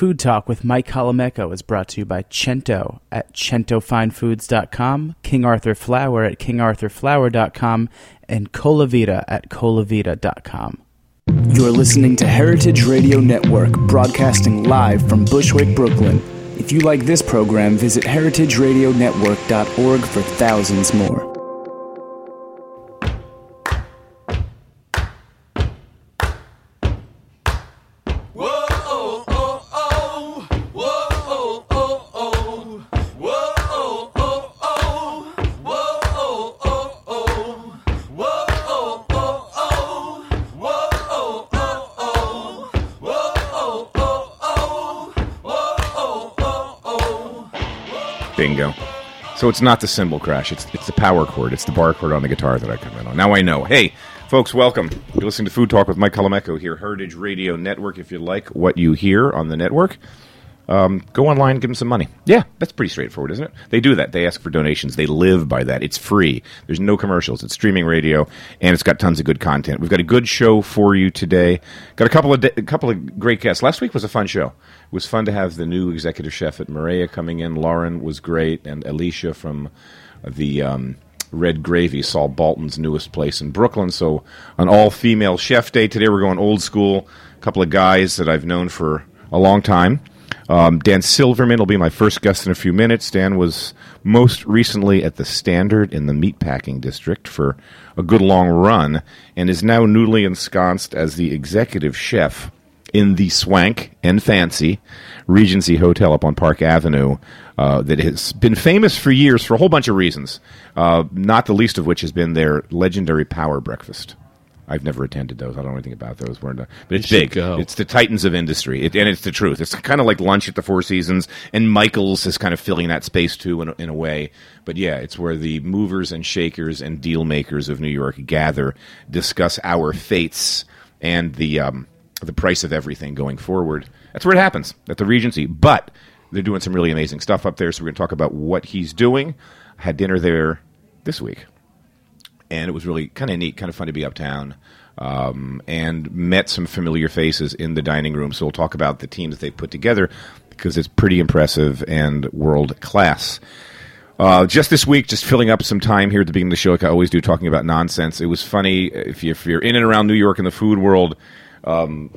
Food Talk with Mike Colameco is brought to you by Cento at centofinefoods.com, King Arthur Flour at kingarthurflour.com, and Colavita at colavita.com. You're listening to Heritage Radio Network, broadcasting live from Bushwick, Brooklyn. If you like this program, visit heritageradionetwork.org for thousands more. So it's not the cymbal crash. It's it's the power chord. It's the bar chord on the guitar that I come in on. Now I know. Hey, folks, welcome. You're listening to Food Talk with Mike Colameco here, Heritage Radio Network. If you like what you hear on the network, um, go online give them some money. Yeah, that's pretty straightforward, isn't it? They do that. They ask for donations. They live by that. It's free. There's no commercials. It's streaming radio, and it's got tons of good content. We've got a good show for you today. Got a couple of a couple of great guests. Last week was a fun show. It was fun to have the new executive chef at Marea coming in. Lauren was great, and Alicia from the um, Red Gravy, Saul Bolton's newest place in Brooklyn. So, an all female chef day today. We're going old school. A couple of guys that I've known for a long time. Um, Dan Silverman will be my first guest in a few minutes. Dan was most recently at the Standard in the Meatpacking District for a good long run and is now newly ensconced as the executive chef in the swank and fancy Regency Hotel up on Park Avenue uh, that has been famous for years for a whole bunch of reasons, uh, not the least of which has been their legendary power breakfast. I've never attended those. I don't know anything about those. We're not, but it's big. go. It's the titans of industry, it, and it's the truth. It's kind of like lunch at the Four Seasons, and Michaels is kind of filling that space too, in a, in a way. But yeah, it's where the movers and shakers and deal makers of New York gather, discuss our fates and the um, the price of everything going forward. That's where it happens at the Regency. But they're doing some really amazing stuff up there, so we're going to talk about what he's doing. I had dinner there this week and it was really kind of neat, kind of fun to be uptown. Um, and met some familiar faces in the dining room. So we'll talk about the teams they've put together because it's pretty impressive and world class. Uh, just this week, just filling up some time here at the beginning of the show, like I always do, talking about nonsense. It was funny if, you, you're in and around New York in the food world. Um,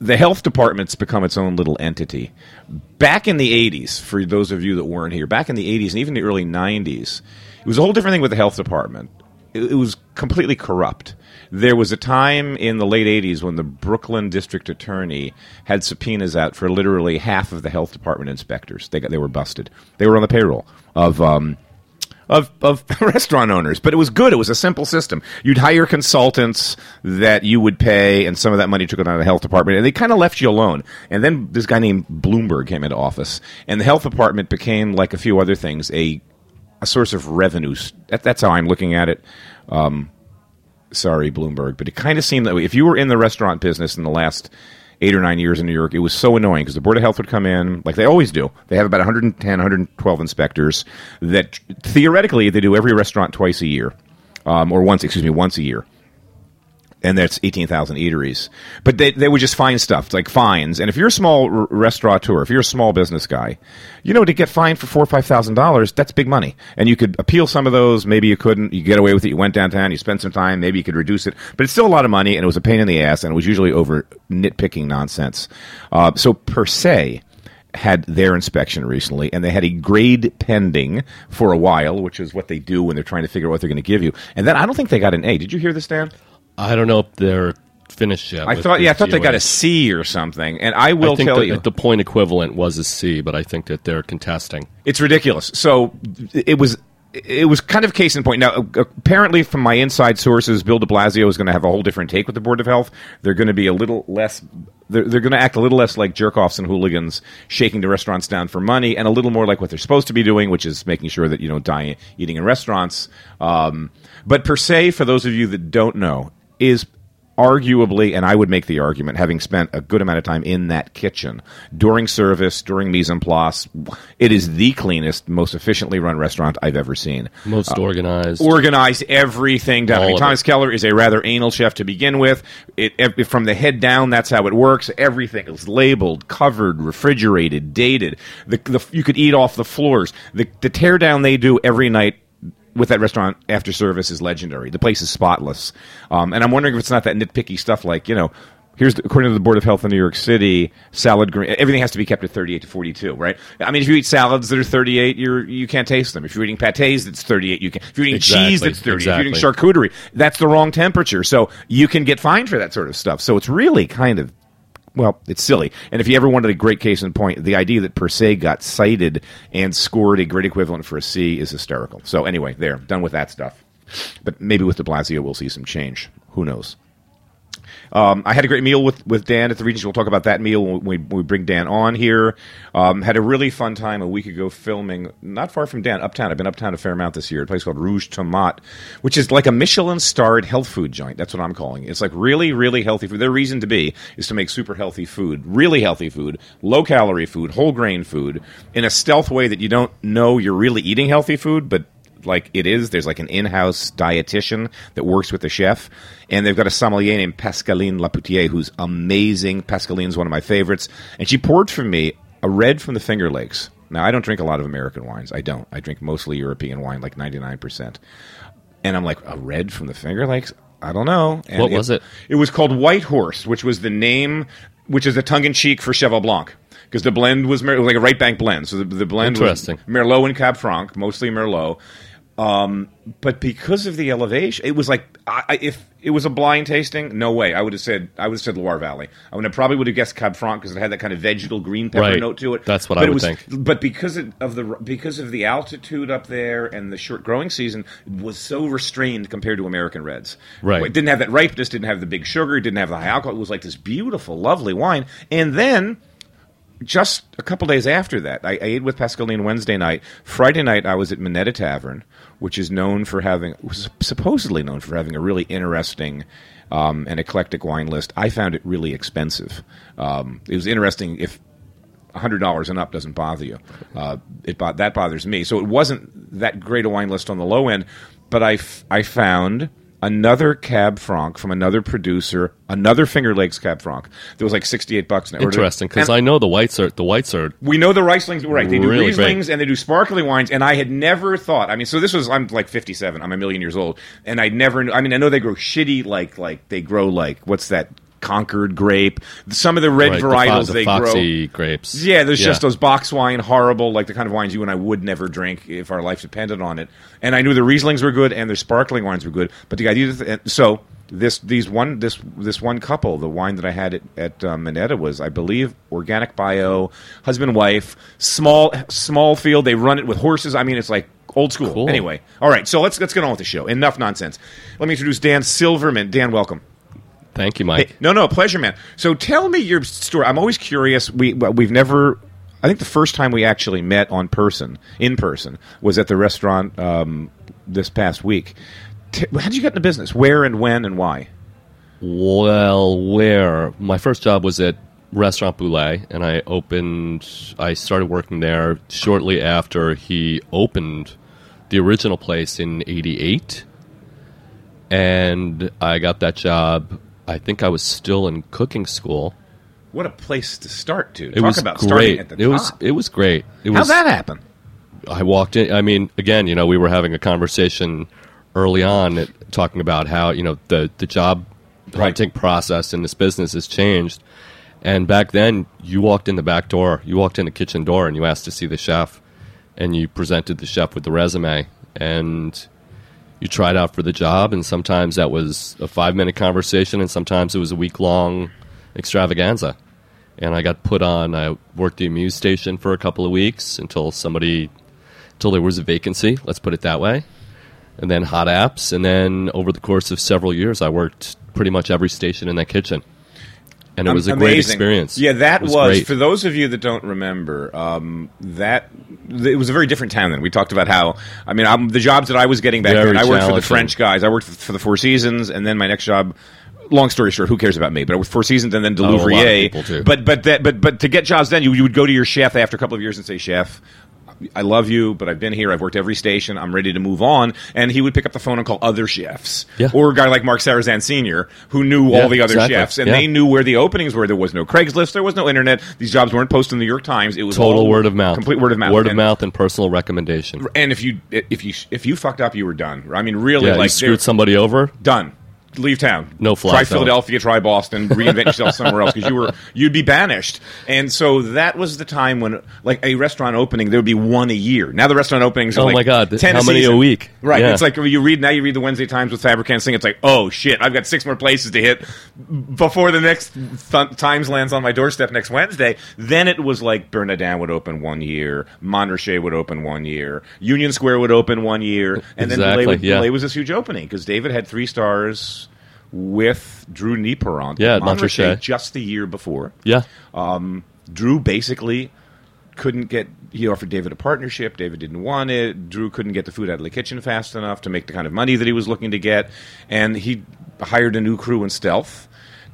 the health department's become its own little entity. Back in the 80s, for those of you that weren't here, back in the 80s and even the early 90s, it was a whole different thing with the health department. It, it was completely corrupt. There was a time in the late 80s when the Brooklyn district attorney had subpoenas out for literally half of the health department inspectors. They, got, they were busted. They were on the payroll of. Um, of, of restaurant owners, but it was good. It was a simple system. You'd hire consultants that you would pay, and some of that money took it out of the health department, and they kind of left you alone. And then this guy named Bloomberg came into office, and the health department became, like a few other things, a a source of revenues. That, that's how I'm looking at it. Um, sorry, Bloomberg, but it kind of seemed that. If you were in the restaurant business in the last eight or nine years in New York, it was so annoying because the Board of Health would come in, like they always do. They have about 110, 112 inspectors that theoretically they do every restaurant twice a year, um, or once, excuse me, once a year. And that's 18,000 eateries. But they, they would just find stuff, like fines. And if you're a small r- restaurateur, if you're a small business guy, you know, to get fined for four or $5,000, that's big money. And you could appeal some of those. Maybe you couldn't. You get away with it. You went downtown, you spent some time. Maybe you could reduce it. But it's still a lot of money, and it was a pain in the ass, and it was usually over nitpicking nonsense. Uh, so, per se, had their inspection recently, and they had a grade pending for a while, which is what they do when they're trying to figure out what they're going to give you. And then I don't think they got an A. Did you hear this, Dan? I don't know if they're finished yet. I thought, yeah, I thought they got a C or something. And I will I think tell that you, the point equivalent was a C, but I think that they're contesting. It's ridiculous. So it was it was kind of case in point. Now, apparently, from my inside sources, Bill De Blasio is going to have a whole different take with the Board of Health. They're going to be a little less. They're, they're going to act a little less like jerkoffs and hooligans, shaking the restaurants down for money, and a little more like what they're supposed to be doing, which is making sure that you don't die eating in restaurants. Um, but per se, for those of you that don't know, is arguably, and I would make the argument, having spent a good amount of time in that kitchen during service, during mise en place, it is the cleanest, most efficiently run restaurant I've ever seen. Most uh, organized. Organized everything down. I mean, Thomas it. Keller is a rather anal chef to begin with. It, ev- from the head down, that's how it works. Everything is labeled, covered, refrigerated, dated. The, the you could eat off the floors. The the teardown they do every night with that restaurant after service is legendary. The place is spotless, um, and I'm wondering if it's not that nitpicky stuff like you know. Here's the, according to the Board of Health in New York City, salad green. Everything has to be kept at 38 to 42, right? I mean, if you eat salads that are 38, you're you can't taste them. If you're eating pates, that's 38. You can. If you're eating cheese, Exactly, that's 30. If you're eating charcuterie, that's the wrong temperature. So you can get fined for that sort of stuff. So it's really kind of well, it's silly. And if you ever wanted a great case in point, the idea that per se got cited and scored a great equivalent for a C is hysterical. So anyway, there, done with that stuff. But maybe with De Blasio, we'll see some change. Who knows? Um, I had a great meal with, with Dan at the Regents. We'll talk about that meal when we, when we bring Dan on here. Um, had a really fun time a week ago filming not far from Dan, uptown. I've been uptown a fair amount this year. A place called Rouge Tomate, which is like a Michelin starred health food joint. That's what I'm calling it. It's like really, really healthy food. Their reason to be is to make super healthy food, really healthy food, low calorie food, whole grain food, in a stealth way that you don't know you're really eating healthy food, but like it is. There's like an in-house dietitian that works with the chef, and they've got a sommelier named Pascaline Lepeltier who's amazing. Pascaline's one of my favorites, and she poured for me a red from the Finger Lakes. Now I don't drink a lot of American wines. I don't. I drink mostly European wine, like 99 percent. And I'm like, a red from the Finger Lakes? I don't know. And What was it? It was called White Horse, which was the name, which is a tongue-in-cheek for Cheval Blanc. Because the blend was Mer- like a right bank blend, so the, the blend Interesting. was Merlot and Cab Franc, mostly Merlot. Um, but because of the elevation, it was like I, if it was a blind tasting, no way. I would have said I would have said Loire Valley. I would have probably would have guessed Cab Franc because it had that kind of vegetal green pepper Right. note to it. That's what but I would was, think. But because of the because of the altitude up there and the short growing season, it was so restrained compared to American reds. Right. It didn't have that ripeness, didn't have the big sugar, didn't have the high alcohol. It was like this beautiful, lovely wine. And then just a couple days after that, I, I ate with Pascaline Wednesday night. Friday night, I was at Minetta Tavern, which is known for having, supposedly known for having a really interesting um, and eclectic wine list. I found it really expensive. Um, it was interesting if hundred dollars and up doesn't bother you. Uh, it that bothers me. So it wasn't that great a wine list on the low end, but I, f- I found another Cab Franc from another producer, another Finger Lakes Cab Franc. That was like sixty eight bucks. And I Interesting, because I know the whites are the whites are we know the Rieslings, right? They do Really great. Rieslings and they do sparkling wines, and I had never thought. I mean, so this was I'm like 57. I'm a million years old, and I never. I mean, I know they grow shitty, like like they grow like what's that Concord grape? Some of the red right, the, varietals the they grow. foxy grapes. Yeah, there's just those box wine, horrible, like the kind of wines you and I would never drink if our life depended on it. And I knew the Rieslings were good and their sparkling wines were good, but the idea that so this these one this this one couple, the wine that I had at, at um, Minetta was, I believe, organic bio, husband wife, small small field. They run it with horses. I mean, it's like old school. Cool. Anyway, all right, so let's let's get on with the show. Enough nonsense. Let me introduce Dan Silverman. Dan, welcome. Thank you, Mike. Hey, no, no, pleasure, man. So tell me your story. I'm always curious. We we've never. I think the first time we actually met on person, in person, was at the restaurant um, this past week. T- how did you get into business? Where and when and why? Well, where my first job was at Restaurant Bouley, and I opened. I started working there shortly after he opened the original place in '88, and I got that job. I think I was still in cooking school. What a place to start, dude. It Talk was about starting great. at the it top. was it was great. It How'd was that happen? I walked in. I mean, again, you know, we were having a conversation early on, at, talking about how you know the the job Right. hunting process in this business has changed. And back then, you walked in the back door, you walked in the kitchen door, and you asked to see the chef, and you presented the chef with the resume, and you tried out for the job. And sometimes that was a five minute conversation, and sometimes it was a week long extravaganza. And I got put on. I worked the Amuse station for a couple of weeks until somebody until there was a vacancy. Let's put it that way. And then hot apps, and then over the course of several years, I worked pretty much every station in that kitchen, and it was a great Amazing. experience. Yeah, that It was, great. for those of you that don't remember. Um, that it was a very different town then. We talked about how I mean I'm, the jobs that I was getting back Very then. I worked for the. French guys. I worked for the Four Seasons, and then my next job long story short, who cares about me? But I worked four seasons and then Oh, of Delouvrier. But but that but but to get jobs then you, you would go to your chef after a couple of years and say, Chef, I love you, but I've been here. I've worked every station. I'm ready to move on. And he would pick up the phone and call other chefs, Yeah. or a guy like Mark Sarrazin Senior, who knew Yeah, all the other exactly. chefs, and Yeah. they knew where the openings were. There was no Craigslist. There was no internet. These jobs weren't posted in the New York Times. It was Total word of mouth. complete word of mouth, Word of mouth and personal recommendation. And if you if you if you fucked up, you were done. I mean, really, like you screwed somebody over. done. Leave town. No fly Try zone. Philadelphia. Try Boston. Reinvent yourself somewhere else because you were you'd be banished. And so that was the time when like a restaurant opening there would be one a year. Now the restaurant openings are Oh like my God, ten how many a week? Right. Yeah. It's like you read now you read the Wednesday Times with Fabricant Singh. It's like oh shit, I've got six more places to hit before the next th- Times lands on my doorstep next Wednesday. Then it was like Bernardin would open one year, Montrachet would open one year, Union Square would open one year, and then Exactly, Bouley, would, yeah. Was this huge opening because David had three stars with Drew Nieporent. Yeah, Montrachet. just the year before. Yeah. Um, Drew basically couldn't get. He offered David a partnership. David didn't want it. Drew couldn't get the food out of the kitchen fast enough to make the kind of money that he was looking to get, and he hired a new crew in stealth,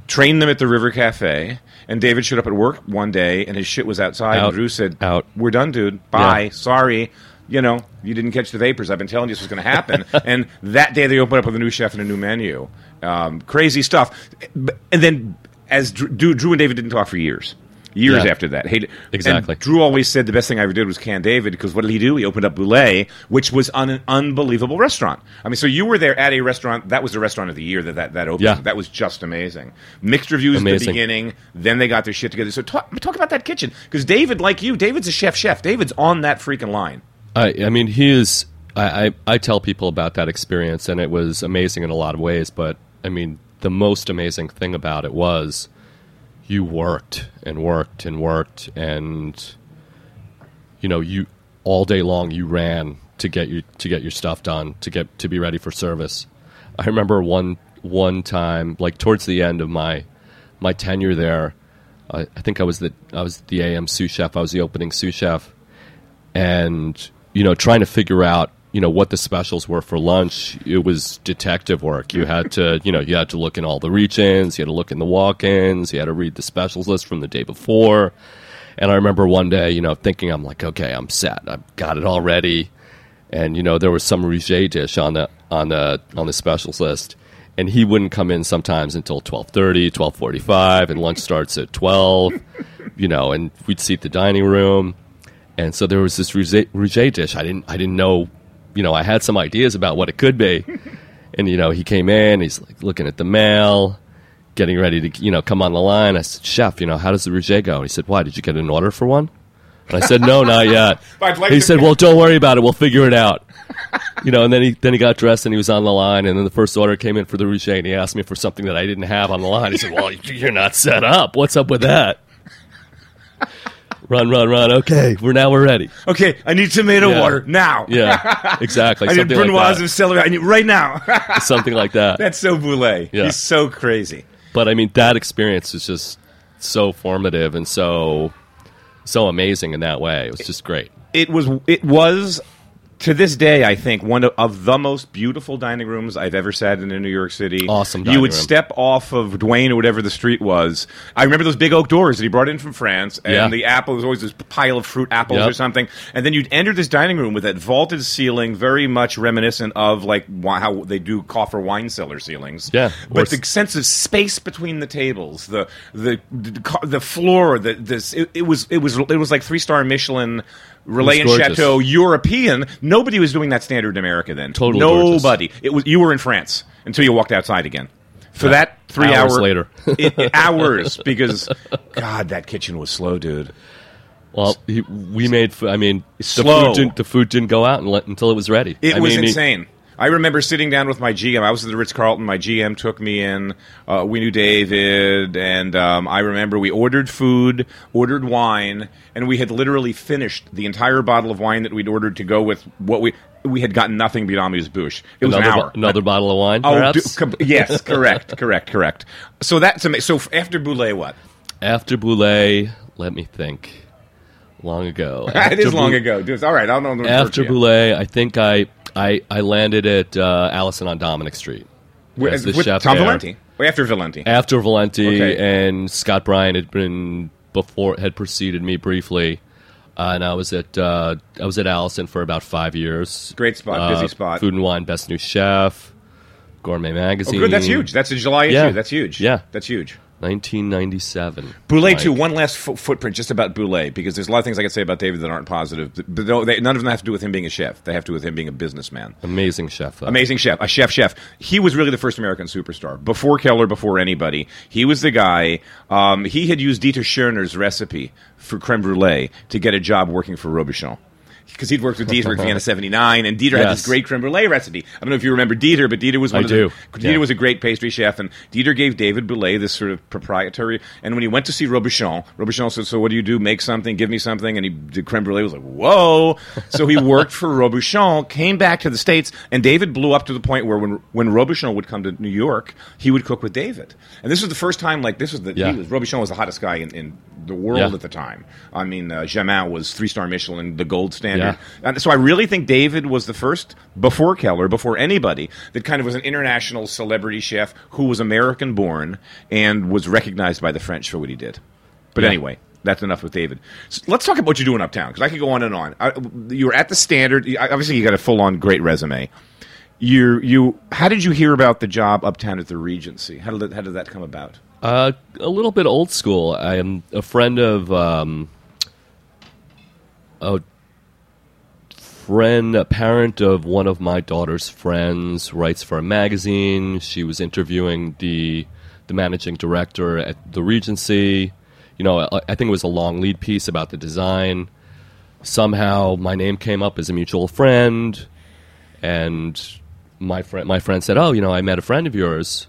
trained them at the River Cafe. And David showed up at work one day, and his shit was outside. Out. and Drew said, Out. "We're done, dude. Bye. Yeah. Sorry." You know, you didn't catch the vapors. I've been telling you this was going to happen. and that day, they opened up with a new chef and a new menu. Um, crazy stuff. And then, as Drew, Drew and David didn't talk for years. Years Yeah. after that. Hey, Exactly. Drew always said the best thing I ever did was can David because what did he do? He opened up Bouley, which was an unbelievable restaurant. I mean, so you were there at a restaurant that was the restaurant of the year that that, that opened. Yeah. That was just amazing. Mixed reviews at the beginning, then they got their shit together. So talk, talk about that kitchen because David, like you, David's a chef. Chef. David's on that freaking line. I, I mean, he is. I, I, I tell people about that experience, and it was amazing in a lot of ways. But I mean, the most amazing thing about it was you worked and worked and worked, and you know, you all day long you ran to get your to get your stuff done to get to be ready for service. I remember one one time, like towards the end of my my tenure there, I, I think I was the I was the AM sous chef. I was the opening sous chef, and you know trying to figure out you know what the specials were for lunch it was detective work. You had to you know you had to look in all the reach-ins you had to look in the walk-ins you had to read the specials list from the day before. And i remember one day you know thinking i'm like okay i'm set. I've got it all ready. And you know there was some Rouget dish on the on the on the specials list. And he wouldn't come in sometimes until 12:30 12:45 and lunch starts at 12 you know and we'd seat the dining room. And so there was this Rouget, dish. I didn't, I didn't know, you know, I had some ideas about what it could be. and, you know, he came in, he's like looking at the mail, getting ready to, you know, come on the line. I said, Chef, you know, how does the Rouget go? He said, Why? Did you get an order for one? And I said, No, not yet. Like he said, Well, don't worry about it. We'll figure it out. You know, and then he then he got dressed and he was on the line, and then the first order came in for the Rouget, and he asked me for something that I didn't have on the line. He said, "Well, you're not set up. What's up with that?" Run, run, run. Okay, we're now we're ready. Okay, I need tomato Yeah. water now. Yeah, exactly. I need something like brunoise of celery. I need right now. something like that. That's so Bouley. Yeah. He's so crazy. But I mean, that experience is just so formative and so so amazing in that way. It was just great. it was it was to this day I think one of, of the most beautiful dining rooms I've ever sat in in New York City. Awesome You would room. step off of Duane or whatever the street was. I remember those big oak doors that he brought in from France, and Yeah. the apple was always this pile of fruit apples Yep. or something. And then you'd enter this dining room with that vaulted ceiling, very much reminiscent of like how they do coffer wine cellar ceilings. Yeah. but the sense of space between the tables, the the the, the floor, the this it, it was it was it was like three star Michelin. Relais and gorgeous. Chateau European. Nobody was doing that standard in America then. Totally gorgeous. Nobody. It was you were in France until you walked outside again. For that three Hours hour later. it- hours because God, that kitchen was slow, dude. Well, he, we made. I mean, the Slow. food, didn't, the food didn't go out until it was ready. It I was mean, he- insane. I remember sitting down with my GM. I was at the Ritz Carlton. My GM took me in. Uh, we knew David, and um, I remember we ordered food, ordered wine, and we had literally finished the entire bottle of wine that we'd ordered to go with what we we had gotten nothing beyond amuse bouche. It was another, an hour. another bottle of wine, Oh, perhaps. do- com- yes, correct, correct, correct. So that's ama- so after Bouley, what? After Bouley, let me think. Long ago. it is long ago. Dude, all right, I'll know. After Bouley, I think I, I, I landed at uh, Alison on Dominick Street. With- as the with chef Tom there. Valenti. After Valenti. after Valenti Okay. and Scott Bryan had been before had preceded me briefly, uh, and I was at uh, I was at Alison for about five years. Great spot, busy Uh, spot. Food and Wine, Best New Chef, Gourmet Magazine. Oh, good. That's huge. That's a July issue. Yeah. That's huge. Yeah. That's huge. 1997. Bouley too. One last fo- footprint just about Bouley because there's a lot of things I could say about David that aren't positive, but no, they, none of them have to do with him being a chef. They have to do with him being a businessman. Amazing chef. though. Amazing chef, a chef, chef. He was really the first American superstar before Keller, before anybody. He was the guy. Um, he had used Dieter Schorner's recipe for creme brulee to get a job working for Robuchon. Because he'd worked with Dieter at Vienna '79, and Dieter had this great creme brulee recipe. I don't know if you remember Dieter, but Dieter was one I of do. the Dieter Yeah. was a great pastry chef, and Dieter gave David Bouley this sort of proprietary. And when he went to see Robuchon, Robuchon said, "So what do you do? Make something? Give me something?" And he did creme brulee. Was like, "Whoa!" So he worked for Robuchon, came back to the states, and David blew up to the point where when when Robuchon would come to New York, he would cook with David. And this was the first time, like this was the Yeah. he was, Robuchon was the hottest guy in, in the world Yeah. at the time. I mean, uh, Jamin was three star Michelin, the gold standard. Yeah. And so I really think David was the first, before Keller, before anybody, that kind of was an international celebrity chef who was American born and was recognized by the French for what he did. But Yeah. anyway, that's enough with David. So let's talk about what you're doing uptown because I could go on and on. I, you were at the Standard. Obviously, you got a full on great resume. You you how did you hear about the job uptown at the Regency? How did that, how did that come about? Uh, a little bit old school. I am a friend of um, a friend, a parent of one of my daughter's friends, writes for a magazine. She was interviewing the the managing director at the Regency. You know, I, I think it was a long lead piece about the design. Somehow, my name came up as a mutual friend, and my friend my friend said, "Oh, you know, I met a friend of yours."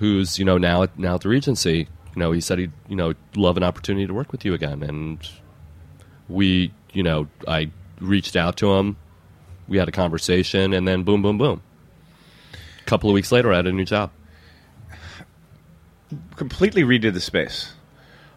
who's you know now at now at the Regency. You know, he said he'd you know love an opportunity to work with you again, and we you know I reached out to him. We had a conversation, and then boom, boom, boom. A couple of weeks later, I had a new job. Completely redid the space.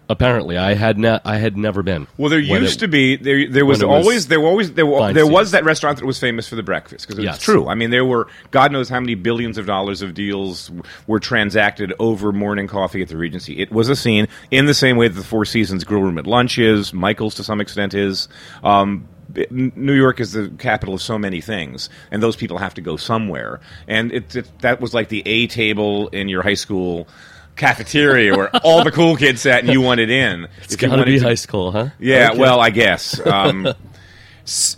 Apparently, I had ne- I had never been. Well, there used it- to be there. There was always there were always there, were, there was that restaurant that was famous for the breakfast because Yes. it's true. I mean, there were God knows how many billions of dollars of deals w- were transacted over morning coffee at the Regency. It was a scene in the same way that the Four Seasons Grill Room at lunch is, Michael's to some extent is. Um, New York is the capital of so many things, and those people have to go somewhere. And it, it that was like the A table in your high school cafeteria where all the cool kids sat and you wanted in. It's got to be high school, huh? yeah, Okay. well, I guess. Um, s-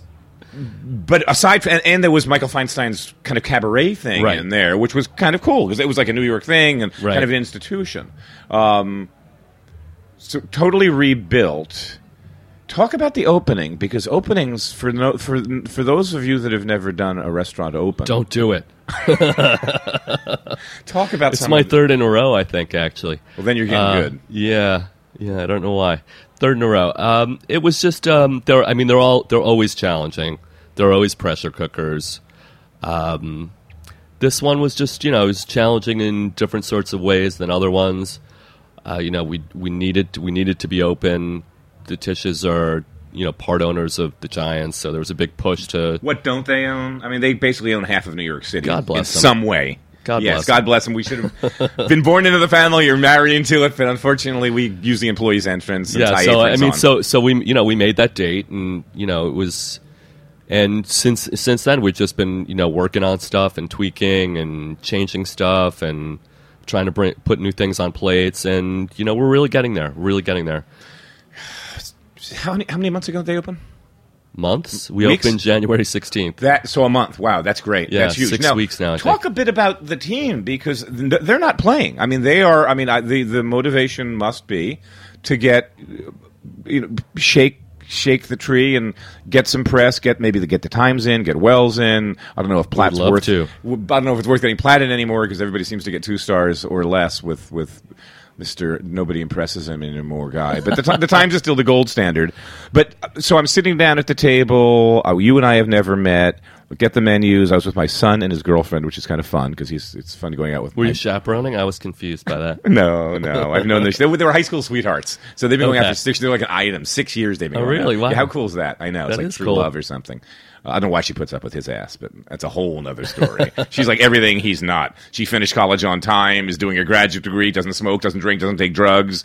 but aside from, and, and there was Michael Feinstein's kind of cabaret thing Right. in there, which was kind of cool because it was like a New York thing and Right. kind of an institution. Um, so totally rebuilt. Talk about the opening because openings for no, for for those of you that have never done a restaurant open, don't do it. talk about. It's my third in a row, I think. Actually, Well, then you're getting Uh, good. Yeah, yeah. I don't know why. Third in a row. Um, it was just um, they're. I mean, they're all they're always challenging. They're always pressure cookers. Um, this one was just you know it was challenging in different sorts of ways than other ones. Uh, you know, we we needed we needed to be open. The Tisches are you know part owners of the Giants, so there was a big push to What don't they own? I mean, they basically own half of New York City. God bless in them. some way. God yes, bless God them. bless them. We should have been born into the family or married into it, but unfortunately, we use the employees' entrance. And yeah tie so i mean on. so so we you know we made that date and you know it was and since since then we've just been you know working on stuff and tweaking and changing stuff and trying to bring put new things on plates and you know we're really getting there really getting there how many how many months ago did they open? months we Weeks? opened january 16th That so a month. Wow, that's great. Yeah, that's huge. six now, weeks now, I talk think. a bit about the team because they're not playing. I mean, they are. I mean, I, the the motivation must be to get you know shake shake the tree and get some press. Get maybe to get the times in, get Wells in. I don't know if Platt's worth. to. I don't know if it's worth getting Platt in anymore because everybody seems to get two stars or less with with. Mr. Nobody impresses him anymore guy. But the, ti- the Times is still the gold standard. But so I'm sitting down at the table. Uh, you and I have never met. get the menus. I was with my son and his girlfriend, which is kind of fun because he's it's fun going out with. Were my- you chaperoning? I was confused by that. No, no. I've known this. They were, they were high school sweethearts, so they've been going Okay. out for six. They're like an item. Six years they've been. Oh, going really? out. Wow. Yeah, how cool is that? I know. It's like is true cool. love or something. I don't know why she puts up with his ass, but that's a whole other story. She's like everything he's not. She finished college on time, is doing a graduate degree, doesn't smoke, doesn't drink, doesn't take drugs.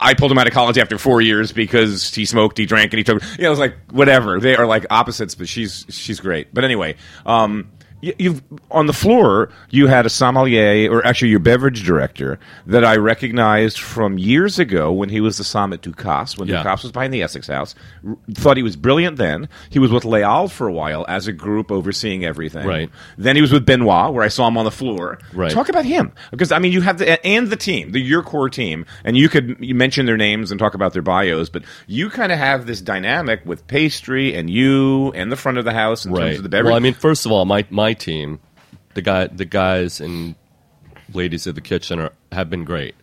I pulled him out of college after four years because he smoked, he drank, and he took. You know, it was like whatever. They are like opposites, but she's she's great. But anyway, um, you've on the floor you had a sommelier or actually your beverage director that I recognized from years ago when he was the som at Ducasse when Yeah. Ducasse was behind the Essex House. R- thought he was brilliant then. He was with Leal for a while as a group overseeing everything. Right. Then he was with Benoit where I saw him on the floor. Right. Talk about him because I mean you have the and the team, the your core team, and you could you mention their names and talk about their bios, but you kind of have this dynamic with pastry and you and the front of the house in terms of the beverage. Well, I mean, first of all, my my team, the guy, the guys and ladies of the kitchen are have been great.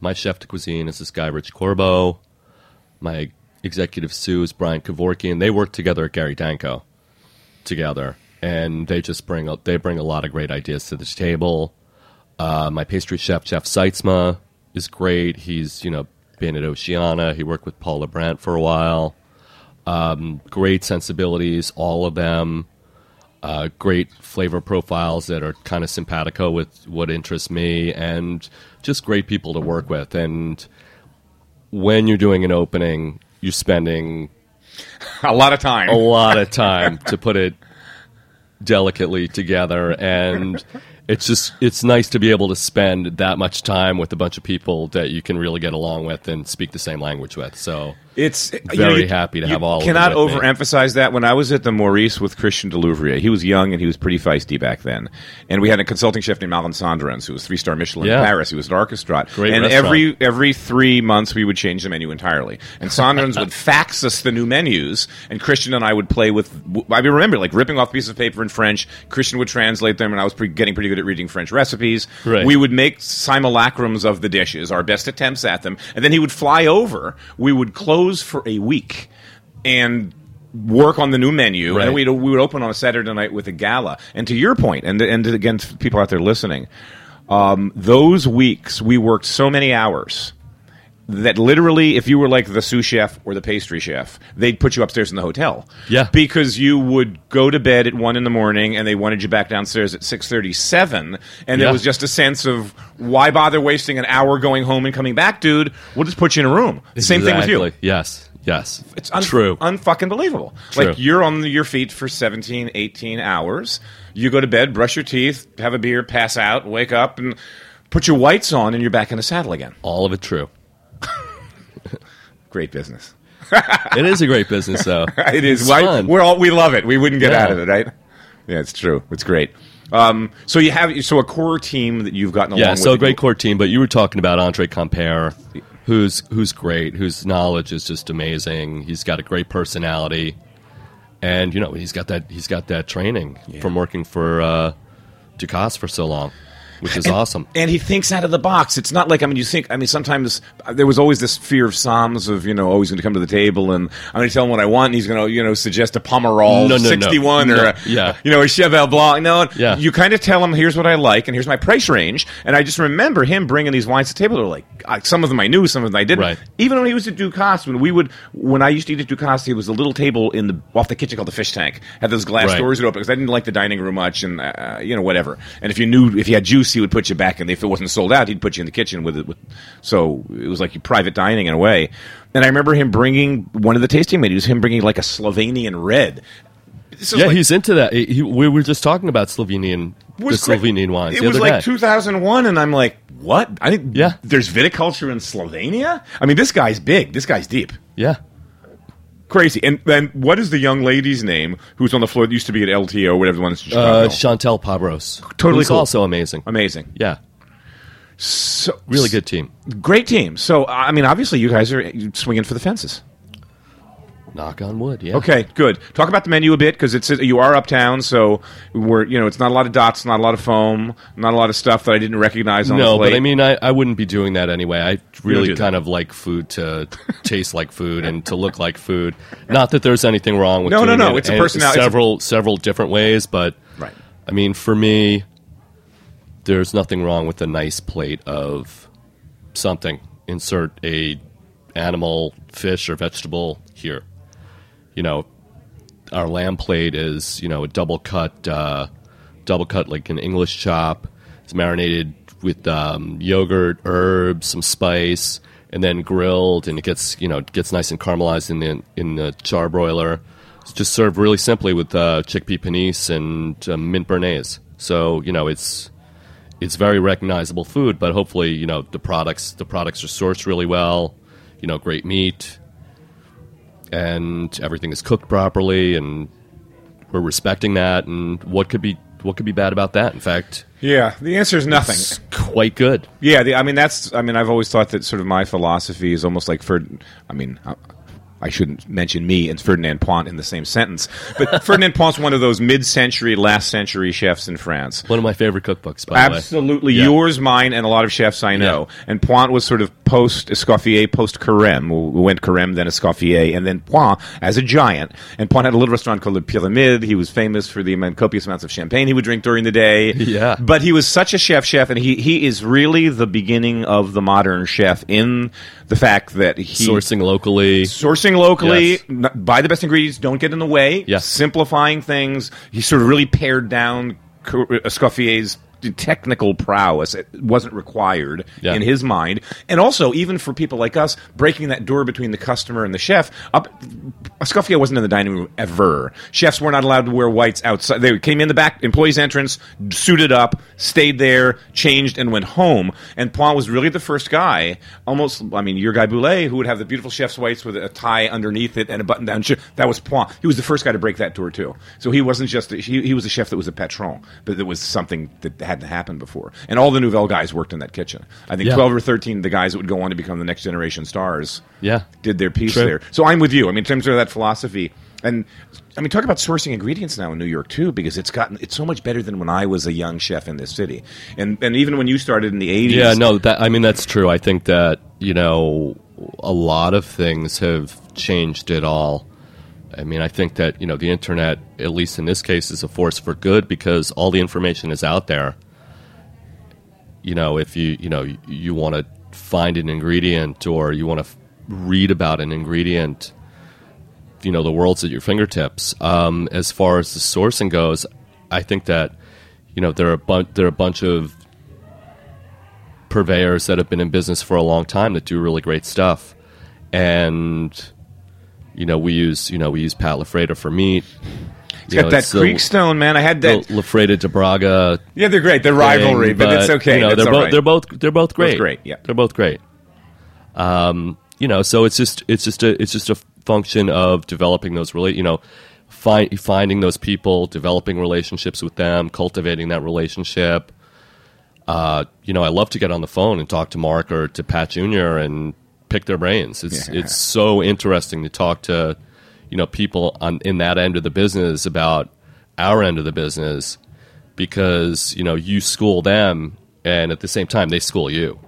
My chef de cuisine is this guy Rich Corbo. My executive sous is Brian Kevorkian. They work together at Gary Danko together, and they just bring they bring a lot of great ideas to the table. Uh, my pastry chef Jeff Seitzma is great. He's you know been at Oceana. He worked with Paula Brandt for a while. Um, great sensibilities, all of them. Uh, great flavor profiles that are kind of simpatico with what interests me, and just great people to work with. And when you're doing an opening, you're spending a lot of time. a lot of time to put it delicately together and it's just it's nice to be able to spend that much time with a bunch of people that you can really get along with and speak the same language with so It's Very happy to you have all Cannot with me. overemphasize that. When I was at the Maurice with Christian Delouvrier, he was young and he was pretty feisty back then. And we had a consulting chef named Alain Senderens, who was three star Michelin Yeah. in Paris. He was at orchestra, Great and restaurant. every every three months we would change the menu entirely. And Sondrens would fax us the new menus, and Christian and I would play with. I remember like ripping off pieces of paper in French. Christian would translate them, and I was getting pretty good at reading French recipes. Right. We would make simulacrums of the dishes, our best attempts at them, and then he would fly over. We would close for a week and work on the new menu, Right. and we'd, we would open on a Saturday night with a gala. And to your point, and and again, to people out there listening, um, those weeks we worked so many hours that literally, if you were like the sous chef or the pastry chef, they'd put you upstairs in the hotel. Yeah. because you would go to bed at one in the morning, and they wanted you back downstairs at six thirty-seven, and Yeah. it was just a sense of why bother wasting an hour going home and coming back, dude? We'll just put you in a room. Same thing with you. Yes yes It's un- true unfucking believable. True. Like you're on your feet for 17, 18 hours. You go to bed, brush your teeth, have a beer, pass out, wake up, and put your whites on, and you're back in the saddle again. all of it true Great business. it is a great business though it is. Why- fun. We're all we love it. We wouldn't get Yeah. out of it, right? Yeah, it's true. It's great. Um, so you have so a core team that you've gotten along yeah with. so a great core team but you were talking about andre compere who's who's great whose knowledge is just amazing he's got a great personality and you know he's got that he's got that training from working for uh ducasse for so long which is awesome And he thinks out of the box. It's not like I mean, you think. I mean, sometimes there was always this fear of Psalms of you know, oh, going to come to the table and I'm going to tell him what I want, and he's going to you know suggest a Pomerol No, no, no. 61 or No, a, yeah. you know a Cheval Blanc. No, Yeah. you kind of tell him here's what I like and here's my price range. And I just remember him bringing these wines to the table. They're like some of them I knew, some of them I didn't. Right. Even when he was at Ducasse, when we would when I used to eat at Ducasse, it was a little table in the off the kitchen called the fish tank. Had those glass Right. doors that open because I didn't like the dining room much, and uh, you know whatever. And if you knew if you had juice, he would put you back, and if it wasn't sold out, he'd put you in the kitchen with it. With, so it was like private dining in a way. And I remember him bringing one of the tasting menus, him bringing like a Slovenian red. Yeah like- he's into that he, we were just talking about slovenian the slovenian wines It was like day 2001, and I'm like, what? I think Yeah. There's viticulture in Slovenia. I mean, this guy's big. This guy's deep. yeah Crazy. And then what is the young lady's name who's on the floor that used to be at LTO, whatever the one is in uh, chantel pabros Totally who's cool. also amazing Amazing. yeah So really good team Great team. So I mean, obviously, you guys are swinging for the fences. Knock on wood. Yeah. Okay, good. Talk about the menu a bit because it's you are uptown, so we're you know it's not a lot of dots, not a lot of foam, not a lot of stuff that I didn't recognize on the No, plate. but I mean, I, I wouldn't be doing that anyway. I really that. kind of like food to taste like food and to look like food. Not that there's anything wrong with No, no, no, it it's a in personality- Several several different ways, but Right. I mean, for me, there's nothing wrong with a nice plate of something. Insert a animal, fish, or vegetable here. You know, our lamb plate is you know a double cut, uh, double cut like an English chop. It's marinated with um, yogurt, herbs, some spice, and then grilled, and it gets you know gets nice and caramelized in the in the charbroiler. It's just served really simply with uh, chickpea panisse and uh, mint béarnaise. So you know it's it's very recognizable food, but hopefully you know the products the products are sourced really well. You know, great meat, and everything is cooked properly, and we're respecting that. And what could be what could be bad about that? In fact, yeah, the answer is nothing. it's quite good. Yeah, the, I mean that's. I mean, I've always thought that sort of my philosophy is almost like for I mean, I, shouldn't mention me and Ferdinand Point in the same sentence, but Ferdinand Point's one of those mid-century, last-century chefs in France. One of my favorite cookbooks, by the way. Absolutely, Yeah. yours, mine, and a lot of chefs I know. And Point was sort of post Escoffier, post Carême. We went Carême, then Escoffier, and then Point as a giant. And Pointe had a little restaurant called Le Pyramide. He was famous for the copious amounts of champagne he would drink during the day. Yeah. but he was such a chef, chef, and he he is really the beginning of the modern chef in the fact that he Sourcing locally. sourcing locally, Yes. n- buy the best ingredients, don't get in the way, Yes. simplifying things. He sort of really pared down Escoffier's uh, technical prowess. It wasn't required Yeah. in his mind. And also, even for people like us, breaking that door between the customer and the chef, up, Escoffier wasn't in the dining room ever. Chefs were not allowed to wear whites outside. They came in the back, employee's entrance, suited up, stayed there, changed, and went home. And Point was really the first guy, almost, I mean, your guy Bouley, who would have the beautiful chef's whites with a tie underneath it and a button down shirt. That was Point. He was the first guy to break that door, too. So he wasn't just, a, he, he was a chef that was a patron, but it was something that hadn't happened before. And all the Nouvelle guys worked in that kitchen. I think Yeah. 12 or 13 of the guys that would go on to become the next generation stars Yeah. did their piece True. there. So I'm with you. I mean, in terms of that philosophy, and I mean, talk about sourcing ingredients now in New York too, because it's gotten it's so much better than when I was a young chef in this city, and and even when you started in the '80s. Yeah, no, that I mean that's true. I think that you know a lot of things have changed it all. I mean, I think that you know the internet, at least in this case, is a force for good because all the information is out there. You know, if you you know you, want to find an ingredient or you want to f- read about an ingredient, you know the world's at your fingertips. Um, as far as the sourcing goes, I think that you know there are a bun- there are a bunch of purveyors that have been in business for a long time that do really great stuff, and you know we use you know we use Pat LaFrieda for meat. it's got that Creekstone man. I had that. LaFrieda DeBragga yeah, they're great. They're rivalry, thing, but, it's okay. You know, they're both right. they're both they're both great. great, yeah. they're both great. Um, you know, so it's just it's just a it's just a function of developing those rela- you know, find, finding those people, developing relationships with them, cultivating that relationship. Uh, you know, I love to get on the phone and talk to Mark or to Pat Jr. and pick their brains. It's Yeah. it's so interesting to talk to, you know, people on in that end of the business about our end of the business because you know you school them and at the same time they school you,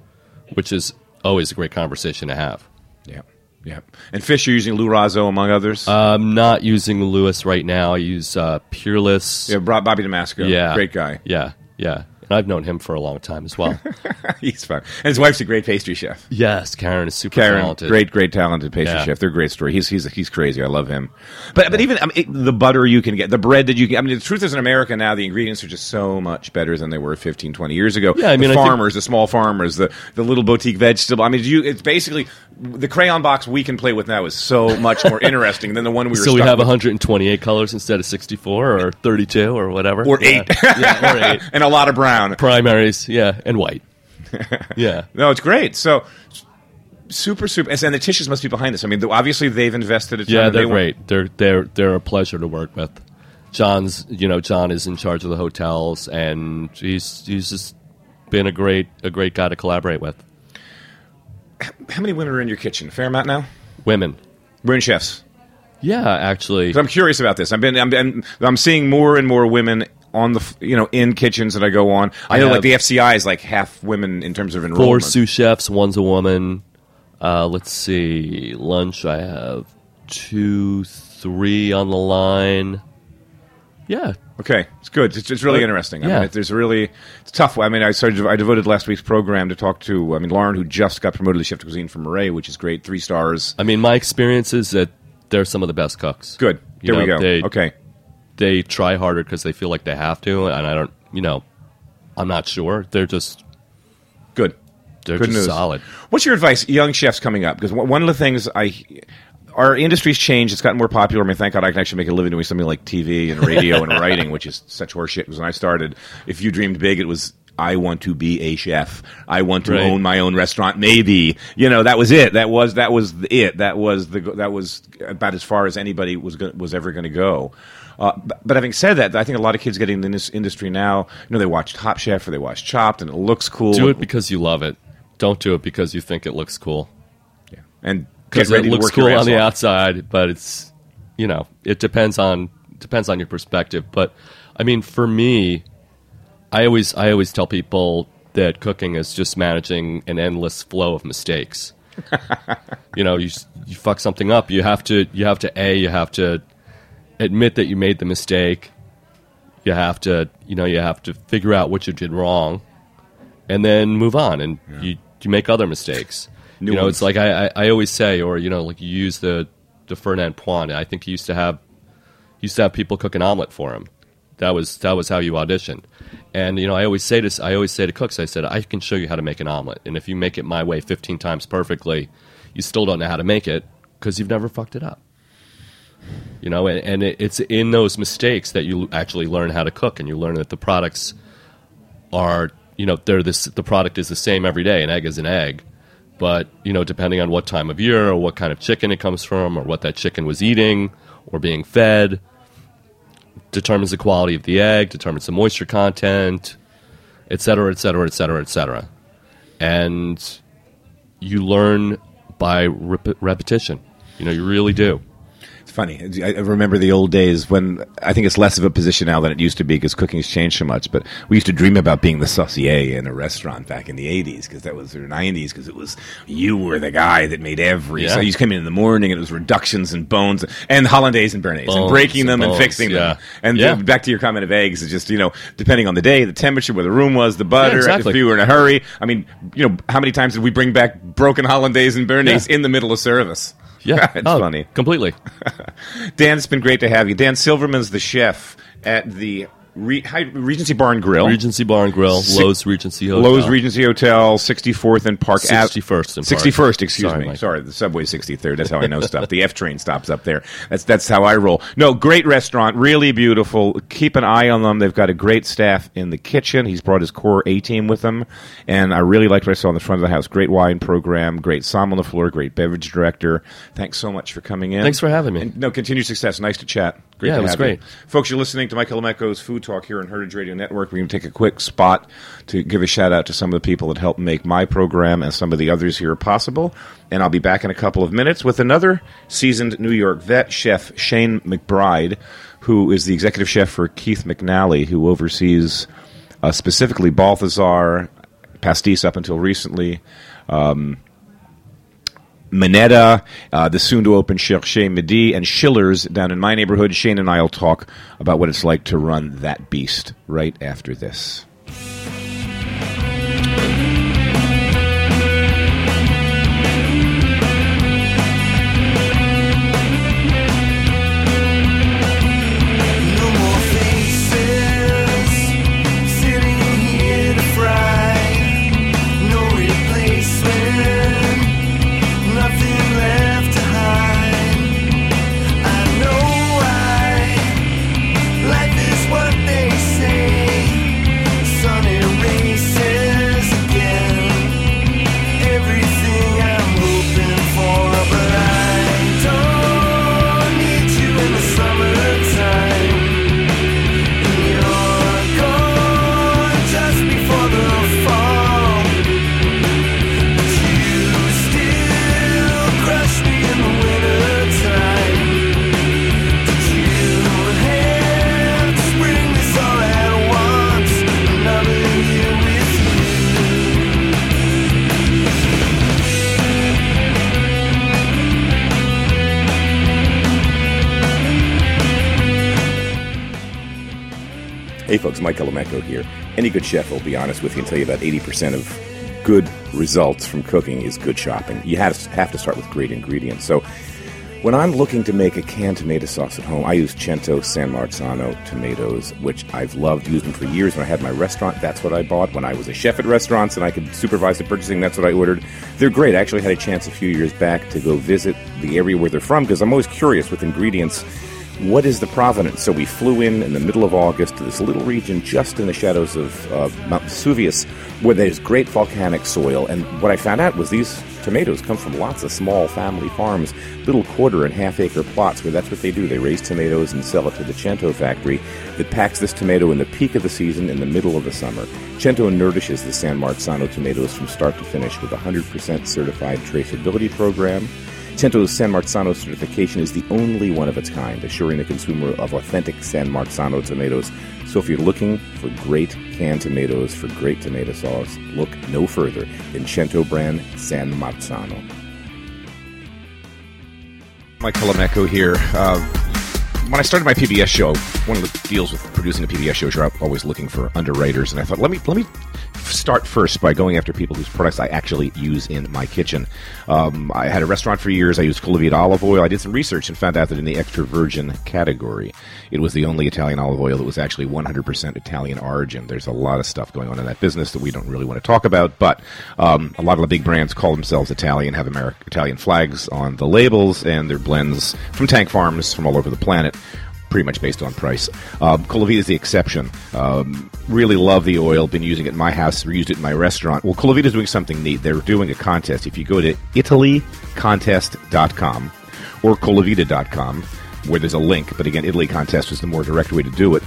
which is always a great conversation to have. yeah, yeah. And fish, you're using Lou Rozzo among others. I'm not using Lewis right now. I use uh, Peerless. yeah, Bobby Damasco. Yeah, great guy. Yeah, yeah. And I've known him for a long time as well. He's fun, and his wife's a great pastry chef. yes, Karen is super Karen, talented. great, great, talented pastry Yeah. chef. They're a great story. He's he's he's crazy. I love him. But but even I mean, it, the butter you can get, the bread that you can. I mean, the truth is, in America now, the ingredients are just so much better than they were 15, 20 years ago. Yeah, I mean, the I think- farmers, the small farmers, the the little boutique vegetable. I mean, you it's basically the crayon box we can play with now is so much more interesting than the one we were. So we have with. 128 colors instead of 64 or 32 or whatever. or Yeah. eight, yeah, or eight. and a lot of brown. Primaries, yeah, and white. Yeah. No, it's great. So. Super, super, and the Tisches must be behind this. I mean, obviously they've invested a ton. Yeah, they they're want- great. They're they're they're a pleasure to work with. John's, you know, John is in charge of the hotels, and he's he's just been a great a great guy to collaborate with. How many women are in your kitchen? Fair amount now. Women, We're chefs. Yeah, actually. 'Cause I'm curious about this. I've been I'm, I'm I'm seeing more and more women on the f- you know in kitchens that I go on. I, know like the FCI is like half women in terms of enrollment. Four enrollment. sous chefs, one's a woman. Uh, let's see. Lunch, I have two, three on the line. Yeah. Okay, it's good. It's, it's really Uh, interesting. I yeah. mean, it, there's really it's tough. I mean, I started. I devoted last week's program to talk to. I mean, Lauren, who just got promoted to chef de cuisine from Murray, which is great, three stars. I mean, my experience is that they're some of the best cooks. Good. You There we know, go. they- okay. They try harder because they feel like they have to, and I don't, you know, I'm not sure. They're just, Good. they're Good just news. solid. What's your advice, young chefs coming up? Because one one of the things I, our industry's changed. It's gotten more popular. I mean, thank God I can actually make a living doing something like TV and radio and writing, which is such horseshit. Because when I started, if you dreamed big, it was. I want to be a chef. I want to Right. own my own restaurant. Maybe you know that was it. That was that was it. That was the that was about as far as anybody was go, was ever going to go. Uh, but, but having said that, I think a lot of kids getting in this industry now, you know, they watch Top Chef or they watch Chopped, and it looks cool. Do it because you love it. Don't do it because you think it looks cool. Yeah. And Because it looks cool on the outside, but it's, you know, it depends on depends on your perspective. But I mean, for me, I always I always tell people that cooking is just managing an endless flow of mistakes. you know, you you fuck something up, you have to you have to a you have to admit that you made the mistake. You have to you know you have to figure out what you did wrong, and then move on, and you you make other mistakes. New you know, ones. it's like I, I I always say, or you know, like you use the the Fernand Point. I think he used to have he used to have people cook an omelet for him. That was that was how you auditioned. And you know, I always say this. I always say to cooks, I said, I can show you how to make an omelet, and if you make it my way 15 times perfectly, you still don't know how to make it because you've never fucked it up. You know, and, and it, it's in those mistakes that you actually learn how to cook, and you learn that the products are, you know, they're this. The product is the same every day. An egg is an egg, but you know, depending on what time of year or what kind of chicken it comes from, or what that chicken was eating or being fed, determines the quality of the egg, determines the moisture content, et cetera, et cetera, et cetera, et cetera. And you learn by rep- repetition. You know, you really do. Funny. I remember the old days when I think it's less of a position now than it used to be because cooking's changed so much. But we used to dream about being the saucier in a restaurant back in the '80s because that was or '90s because it was you were the guy that made every. Yeah. So you came in in the morning and it was reductions and bones and hollandaise and béarnaise and breaking them and bones, fixing them. And Yeah. uh, back to your comment of eggs, it's just you know depending on the day, the temperature, where the room was, the butter. exactly. If you were in a hurry, I mean, you know, how many times did we bring back broken hollandaise and béarnaise Yeah. in the middle of service? Yeah, it's Oh, funny. Completely. Dan, it's been great to have you. Dan Silverman's the chef at the Re- Hi- Regency Bar and Grill. Regency Bar and Grill, Loews Regency Hotel. Loews Regency Hotel, 64th and Park Ave- 61st and Park. 61st, excuse Sorry, me. Mike. Sorry, the subway 63rd. That's how I know stuff. The F train stops up there. That's that's how I roll. No, great restaurant, really beautiful. Keep an eye on them. They've got a great staff in the kitchen. He's brought his core A team with him, and I really liked what I saw in the front of the house. Great wine program, great som on the floor, great beverage director. Thanks so much for coming in. Thanks for having me. And, no, continued success. Nice to chat. Great Yeah, it was great. You. Folks, you're listening to Mike Colameco's Food Talk here on Heritage Radio Network. We're going to take a quick spot to give a shout out to some of the people that helped make my program and some of the others here possible. And I'll be back in a couple of minutes with another seasoned New York vet, Chef Shane McBride, who is the executive chef for Keith McNally, who oversees uh, specifically Balthazar, Pastis up until recently, Minetta, uh, the soon to open Cherche Midi, and Schiller's down in my neighborhood. Shane and I will talk about what it's like to run that beast right after this. Hey folks, Mike Colameco here. Any good chef will be honest with you and tell you about 80% of good results from cooking is good shopping. You have to, have to start with great ingredients. So when I'm looking to make a canned tomato sauce at home, I use Cento San Marzano tomatoes, which I've loved, them for years. When I had my restaurant, that's what I bought. When I was a chef at restaurants and I could supervise the purchasing, that's what I ordered. They're great. I actually had a chance a few years back to go visit the area where they're from because I'm always curious with ingredients what is the provenance? So we flew in in the middle of August to this little region just in the shadows of uh, Mount Vesuvius where there's great volcanic soil. And what I found out was these tomatoes come from lots of small family farms, little quarter and half acre plots where that's what they do. They raise tomatoes and sell it to the Cento factory that packs this tomato in the peak of the season in the middle of the summer. Cento nourishes the San Marzano tomatoes from start to finish with a 100% certified traceability program. Cento's San Marzano certification is the only one of its kind, assuring the consumer of authentic San Marzano tomatoes. So if you're looking for great canned tomatoes for great tomato sauce, look no further than Cento brand San Marzano. Mike Colameco here. Uh, when I started my PBS show, one of the deals with producing a PBS show is you're always looking for underwriters, and I thought let me let me start first by going after people whose products I actually use in my kitchen. Um, I had a restaurant for years. I used Colavita olive oil. I did some research and found out that in the extra virgin category, it was the only Italian olive oil that was actually 100% Italian origin. There's a lot of stuff going on in that business that we don't really want to talk about, but um, a lot of the big brands call themselves Italian, have Ameri- Italian flags on the labels, and they're blends from tank farms from all over the planet pretty much based on price. Um, Colavita is the exception. Um, really love the oil. Been using it in my house. Used it in my restaurant. Well, Colavita is doing something neat. They're doing a contest. If you go to ItalyContest.com or Colavita.com, where there's a link, but again, Italy Contest is the more direct way to do it.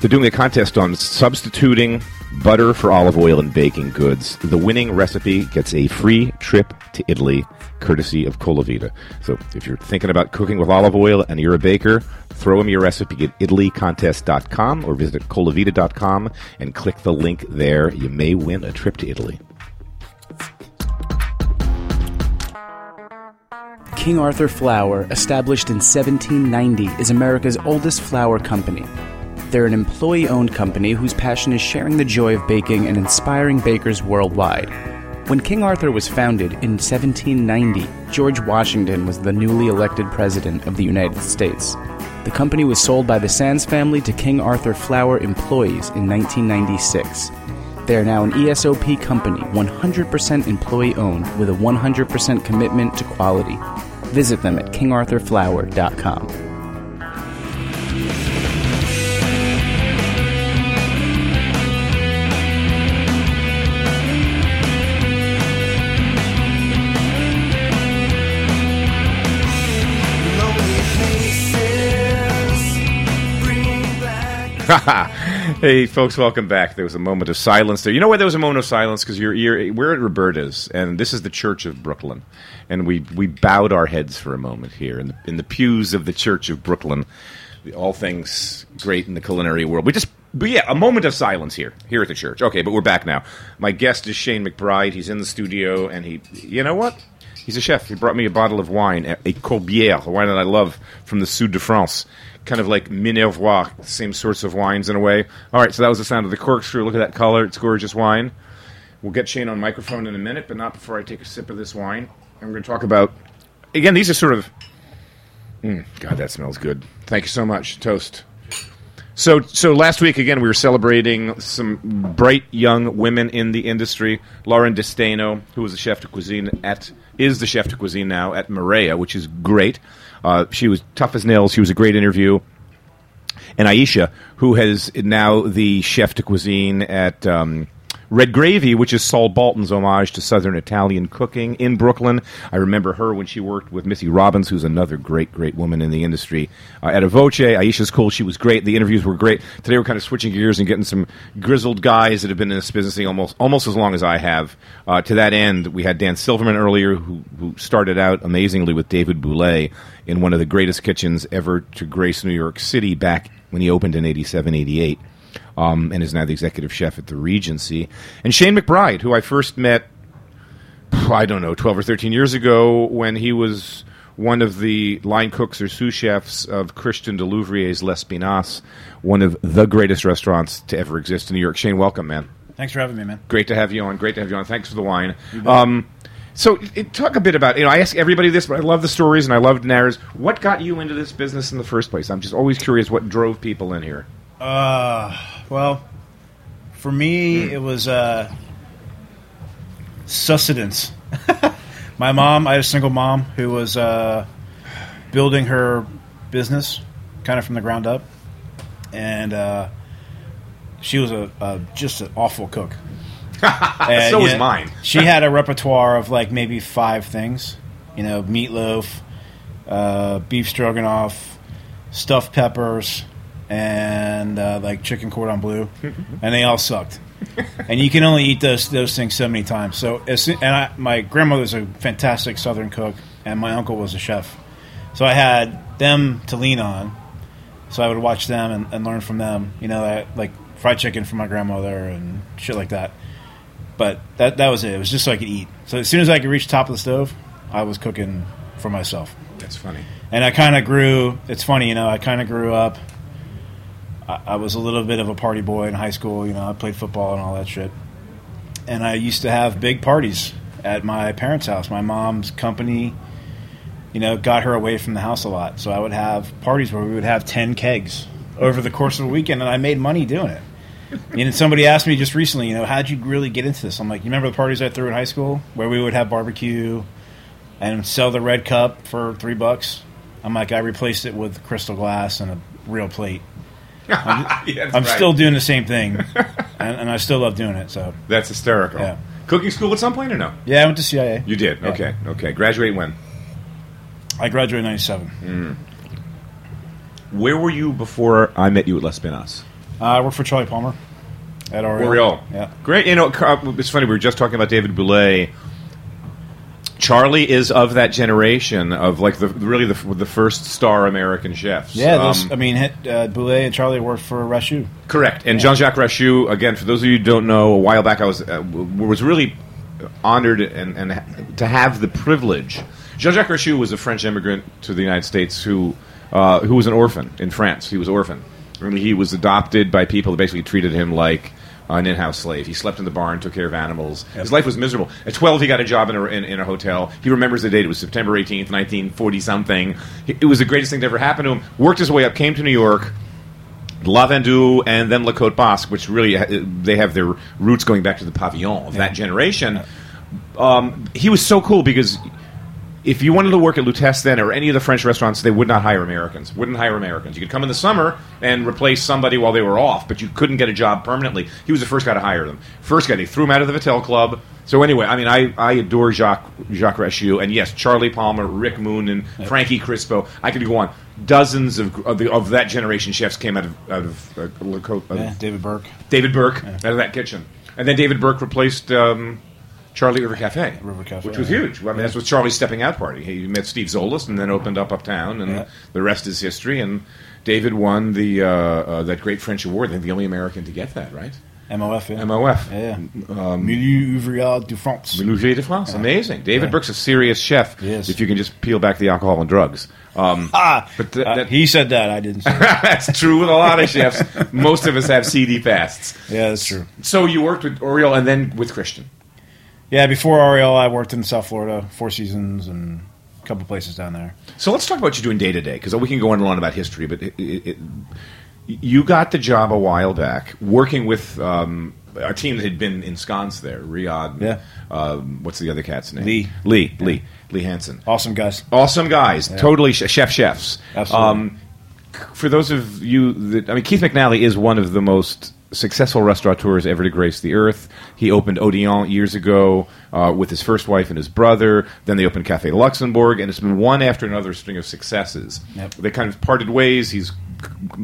They're doing a contest on substituting butter for olive oil in baking goods. The winning recipe gets a free trip to Italy, courtesy of Colavita. So if you're thinking about cooking with olive oil and you're a baker, throw them your recipe at italycontest.com or visit colavita.com and click the link there. You may win a trip to Italy. King Arthur Flour, established in 1790, is America's oldest flour company. They're an employee owned company whose passion is sharing the joy of baking and inspiring bakers worldwide. When King Arthur was founded in 1790, George Washington was the newly elected President of the United States. The company was sold by the Sands family to King Arthur Flour employees in 1996. They are now an ESOP company, 100% employee owned, with a 100% commitment to quality. Visit them at kingarthurflour.com. hey, folks, welcome back. There was a moment of silence there. You know why there was a moment of silence? Because you're, you're, we're at Roberta's, and this is the Church of Brooklyn. And we, we bowed our heads for a moment here in the, in the pews of the Church of Brooklyn. All things great in the culinary world. We just, but yeah, a moment of silence here, here at the church. Okay, but we're back now. My guest is Shane McBride. He's in the studio, and he, you know what? He's a chef. He brought me a bottle of wine, a, Corbière, a wine that I love from the Sud de France. Kind of like Minervois, same sorts of wines in a way. All right, so that was the sound of the corkscrew. Look at that color. It's gorgeous wine. We'll get Shane on microphone in a minute, but not before I take a sip of this wine. We're going to talk about, again, these are sort of, mm, God, that smells good. Thank you so much. Toast. So, so last week again, we were celebrating some bright young women in the industry. Lauren DeSteno, who was the chef de cuisine at, is the chef de cuisine now at Marea, which is great. Uh, she was tough as nails. She was a great interview. And Aisha, who has now the chef de cuisine at um, Red Gravy, which is Saul Bolton's homage to Southern Italian cooking in Brooklyn. I remember her when she worked with Missy Robbins, who's another great, great woman in the industry. Uh, at A Voce, Aisha's cool. She was great. The interviews were great. Today we're kind of switching gears and getting some grizzled guys that have been in this business almost almost as long as I have. Uh, to that end, we had Dan Silverman earlier, who, who started out amazingly with David Bouley in one of the greatest kitchens ever to grace New York City back when he opened in 87, 88 um, and is now the executive chef at the Regency. And Shane McBride, who I first met, I don't know, 12 or 13 years ago when he was one of the line cooks or sous chefs of Christian Delouvrier's L'Espinasse, one of the greatest restaurants to ever exist in New York. Shane, welcome, man. Thanks for having me, man. Great to have you on. Great to have you on. Thanks for the wine. Um, so, it, talk a bit about. You know, I ask everybody this, but I love the stories and I love narratives. What got you into this business in the first place? I'm just always curious what drove people in here. Uh, well, for me, Hmm. it was uh, sustenance. My mom, I had a single mom who was uh, building her business kind of from the ground up, and uh, she was a, a just an awful cook. And, So was mine. she had a repertoire of like maybe five things, you know, meatloaf, uh, beef stroganoff, stuffed peppers, and uh, like chicken cordon bleu, and they all sucked. and you can only eat those those things so many times. So, as soon, and I, my grandmother's a fantastic Southern cook, and my uncle was a chef. So I had them to lean on. So I would watch them and, and learn from them. You know, I, like fried chicken from my grandmother and shit like that. But that that was it. It was just so I could eat. So as soon as I could reach the top of the stove, I was cooking for myself. That's funny. And I kind of grew. It's funny, you know. I kind of grew up. I, I was a little bit of a party boy in high school. You know, I played football and all that shit. And I used to have big parties at my parents' house. My mom's company, you know, got her away from the house a lot. So I would have parties where we would have ten kegs over the course of a weekend, and I made money doing it. And somebody asked me just recently, you know, how'd you really get into this? I'm like, you remember the parties I threw in high school where we would have barbecue and sell the red cup for three bucks? I'm like, I replaced it with crystal glass and a real plate. I'm, Yeah, I'm right. still doing the same thing, and, and I still love doing it. So, That's hysterical. Yeah. Cooking school at some point or no? yeah, I went to CIA. You did. Yeah. Okay. Okay. Graduate when? I graduated in '97. Where were you before I met you at L'Espinasse? Uh, I worked for Charlie Palmer at Aureole. Aureole. Yeah. Great. You know, it's funny. We were just talking about David Bouley. Charlie is of that generation of like the really the, the first star American chefs. Yeah, those, Um, I mean, uh, Bouley and Charlie worked for Rachou. Correct. And Jean-Jacques Rachou, again, for those of you who don't know, a while back I was uh, was really honored and, and to have the privilege. Jean-Jacques Rachou was a French immigrant to the United States who uh, who was an orphan in France. He was orphan. He was adopted by people that basically treated him like an in-house slave. He slept in the barn, took care of animals. His life was miserable. At 12, he got a job in a, in, in a hotel. He remembers the date. It was September 18th, 1940-something. It was the greatest thing to ever happen to him. Worked his way up, came to New York, Lavandou and then La Côte Basque, which really they have their roots going back to the pavillon of that generation. Um, he was so cool because if you wanted to work at Lutece then or any of the French restaurants, they would not hire Americans. Wouldn't hire Americans. You could come in the summer and replace somebody while they were off, but you couldn't get a job permanently. He was the first guy to hire them. First guy, they threw him out of the Vatel Club. So anyway, I mean, I, I adore Jacques Jacques Rachou, and yes, Charlie Palmer, Rick Moon, and Frankie Crispo. I could go on. Dozens of of, the, of that generation chefs came out of out of uh, uh, Yeah, David Burke. David Burke out of that kitchen, and then David Burke replaced um, Charlie River Cafe, River Cafe, which was yeah. huge. I mean, that's was Charlie's stepping out party. He met Steve Tzolis and then opened up uptown, and Yeah. the rest is history. And David won the uh, uh, that great French award. I think the only American to get that, right? MOF, yeah. MOF. Yeah. Meilleur Ouvrier de France. Milieu de France, amazing. David Yeah. Burke's a serious chef. Yes. If you can just peel back the alcohol and drugs. Um, Ah, but th- uh, that- he said that. I didn't say that. that's true with a lot of chefs. Most of us have seedy pasts. Yeah, that's true. So you worked with Aureole and then with Christian. Yeah, before Aureole, I worked in South Florida, Four Seasons, and a couple places down there. So let's talk about what you're doing day to day, because we can go on and on about history. But it, it, it, you got the job a while back working with um, a team that had been ensconced there. Riad. Yeah. Um, what's the other cat's name? Lee. Lee. Lee. Lee Hanson. Awesome guys. Awesome guys. Totally sh- chef chefs. Absolutely. Um, for those of you that I mean, Keith McNally is one of the most successful restaurateurs ever to grace the earth. He opened Odeon years ago uh, with his first wife and his brother. Then they opened Cafe Luxembourg, and it's been one after another string of successes. Yep. They kind of parted ways. He's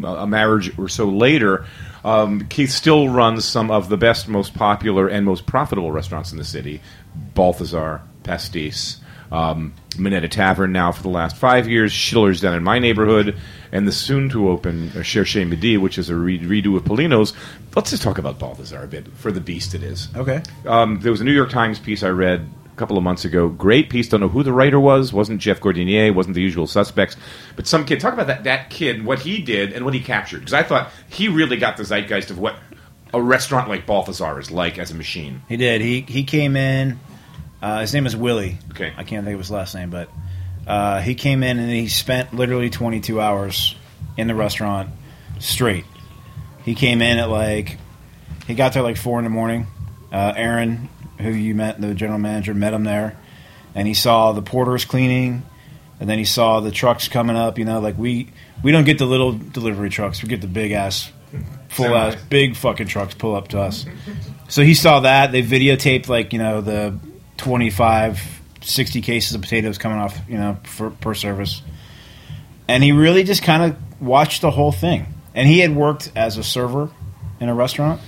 a marriage or so later. Um, Keith still runs some of the best, most popular, and most profitable restaurants in the city: Balthazar, Pastis, um, Minetta Tavern now for the last five years, Schiller's down in my neighborhood, and the soon to open uh, Cherche Midi, which is a re- redo of Pulino's. Let's just talk about Balthazar a bit for the beast it is. Okay. Um, there was a New York Times piece I read a couple of months ago. Great piece. Don't know who the writer was. Wasn't Jeff Gordinier. Wasn't the usual suspects. But some kid. Talk about that that kid. What he did and what he captured. Because I thought he really got the zeitgeist of what a restaurant like Balthazar is like as a machine. He did. He he came in. Uh, his name is Willie. Okay. I can't think of his last name, but uh, he came in and he spent literally 22 hours in the restaurant straight. He came in at like he got there like four in the morning. Uh, Aaron, who you met, the general manager, met him there, and he saw the porters cleaning, and then he saw the trucks coming up. You know, like we we don't get the little delivery trucks; we get the big ass, full ass, big fucking trucks pull up to us. So he saw that. They videotaped like you know the 25, 60 cases of potatoes coming off you know for, per service, and he really just kind of watched the whole thing. And he had worked as a server in a restaurant,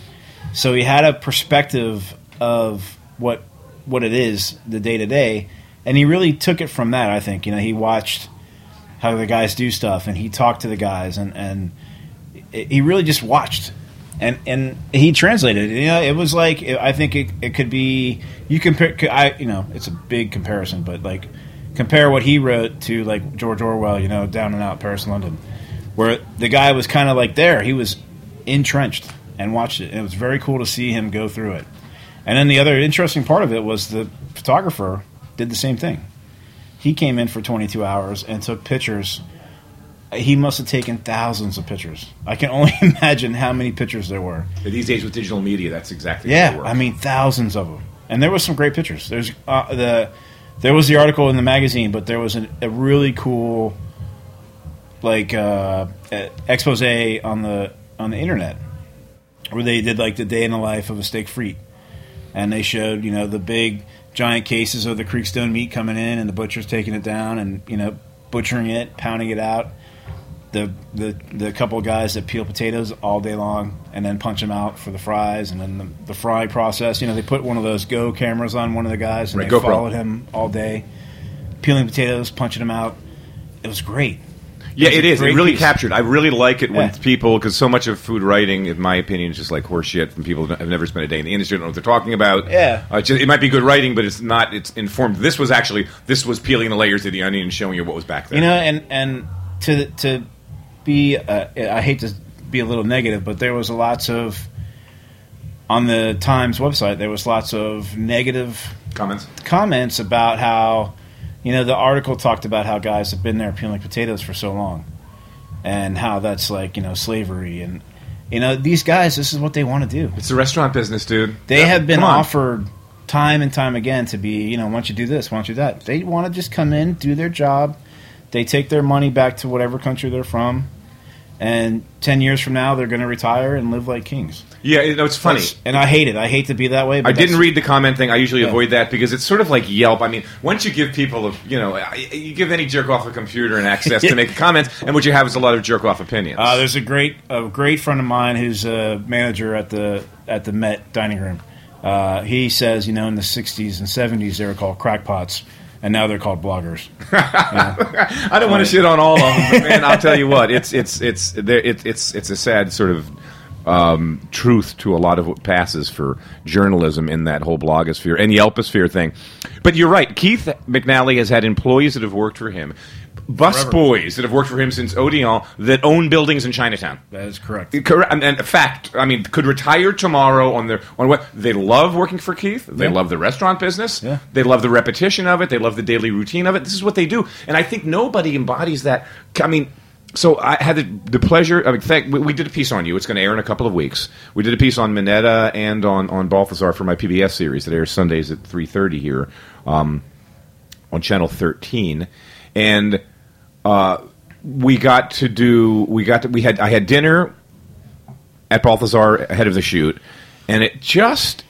so he had a perspective of what what it is the day to day, and he really took it from that. I think you know he watched how the guys do stuff, and he talked to the guys, and and he really just watched. And, and he translated. You know, it was like I think it, it could be you compare. I you know it's a big comparison, but like compare what he wrote to like George Orwell. You know, Down and Out, Paris, London, where the guy was kind of like there. He was entrenched and watched it. And it was very cool to see him go through it. And then the other interesting part of it was the photographer did the same thing. He came in for 22 hours and took pictures. He must have taken thousands of pictures. I can only imagine how many pictures there were. These days with digital media, that's exactly Yeah. I mean thousands of them, and there was some great pictures. There's uh, the there was the article in the magazine, but there was an, a really cool like uh, expose on the on the internet where they did like the day in the life of a steak frite, and they showed you know the big giant cases of the Creekstone meat coming in, and the butcher's taking it down, and you know butchering it, pounding it out. The, the the couple of guys that peel potatoes all day long and then punch them out for the fries and then the, the fry process. You know, they put one of those Go cameras on one of the guys and Right, they GoPro. followed him all day, peeling potatoes, punching them out. It was great. Yeah, it is. It really piece. captured. I really like it when Yeah. people, because so much of food writing, in my opinion, is just like horseshit. from people who have never spent a day in the industry, don't know what they're talking about. Yeah. uh, just- it might be good writing, but it's not. It's informed. This was actually this was peeling the layers of the onion and showing you what was back there. You know, and and to to be, uh, I hate to be a little negative, but there was lots of on the Times website. There was lots of negative comments. comments about how, you know, the article talked about how guys have been there peeling potatoes for so long, and how that's like you know slavery, and you know these guys, this is what they want to do. It's the restaurant business, dude. They Yeah, have been offered time and time again to be, you know, why don't you do this, why don't you do that? They want to just come in, do their job. They take their money back to whatever country they're from, and ten years from now, they're going to retire and live like kings. Yeah, you know, it's funny. That's- and I hate it. I hate to be that way. But I didn't read the comment thing. I usually Yeah. avoid that because it's sort of like Yelp. I mean, once you give people, a, you know, you give any jerk off a computer and access to make comments, and what you have is a lot of jerk off opinions. Uh, there's a great a great friend of mine who's a manager at the at the Met dining room. Uh, he says, you know, in the '60s and '70s they were called crackpots, and now they're called bloggers. I don't want to shit on all of them, but man, I'll tell you what, it's it's it's there, it, it's it's a sad sort of um, truth to a lot of what passes for journalism in that whole blogosphere and Yelposphere thing. But you're right, Keith McNally has had employees that have worked for him, bus boys that have worked for him since Odeon that own buildings in Chinatown. That is correct. Correct. And, and in fact, I mean, could retire tomorrow on their on what they love working for Keith. They Yeah. love the restaurant business. Yeah. They love the repetition of it. They love the daily routine of it. This is what they do, and I think nobody embodies that. I mean. So I had the, the pleasure. I mean, thank, we, we did a piece on you. It's going to air in a couple of weeks. We did a piece on Minetta and on, on Balthazar for my PBS series that airs Sundays at three thirty here um, on Channel thirteen, and uh, we got to do. We got to, we had I had dinner at Balthazar ahead of the shoot, and it just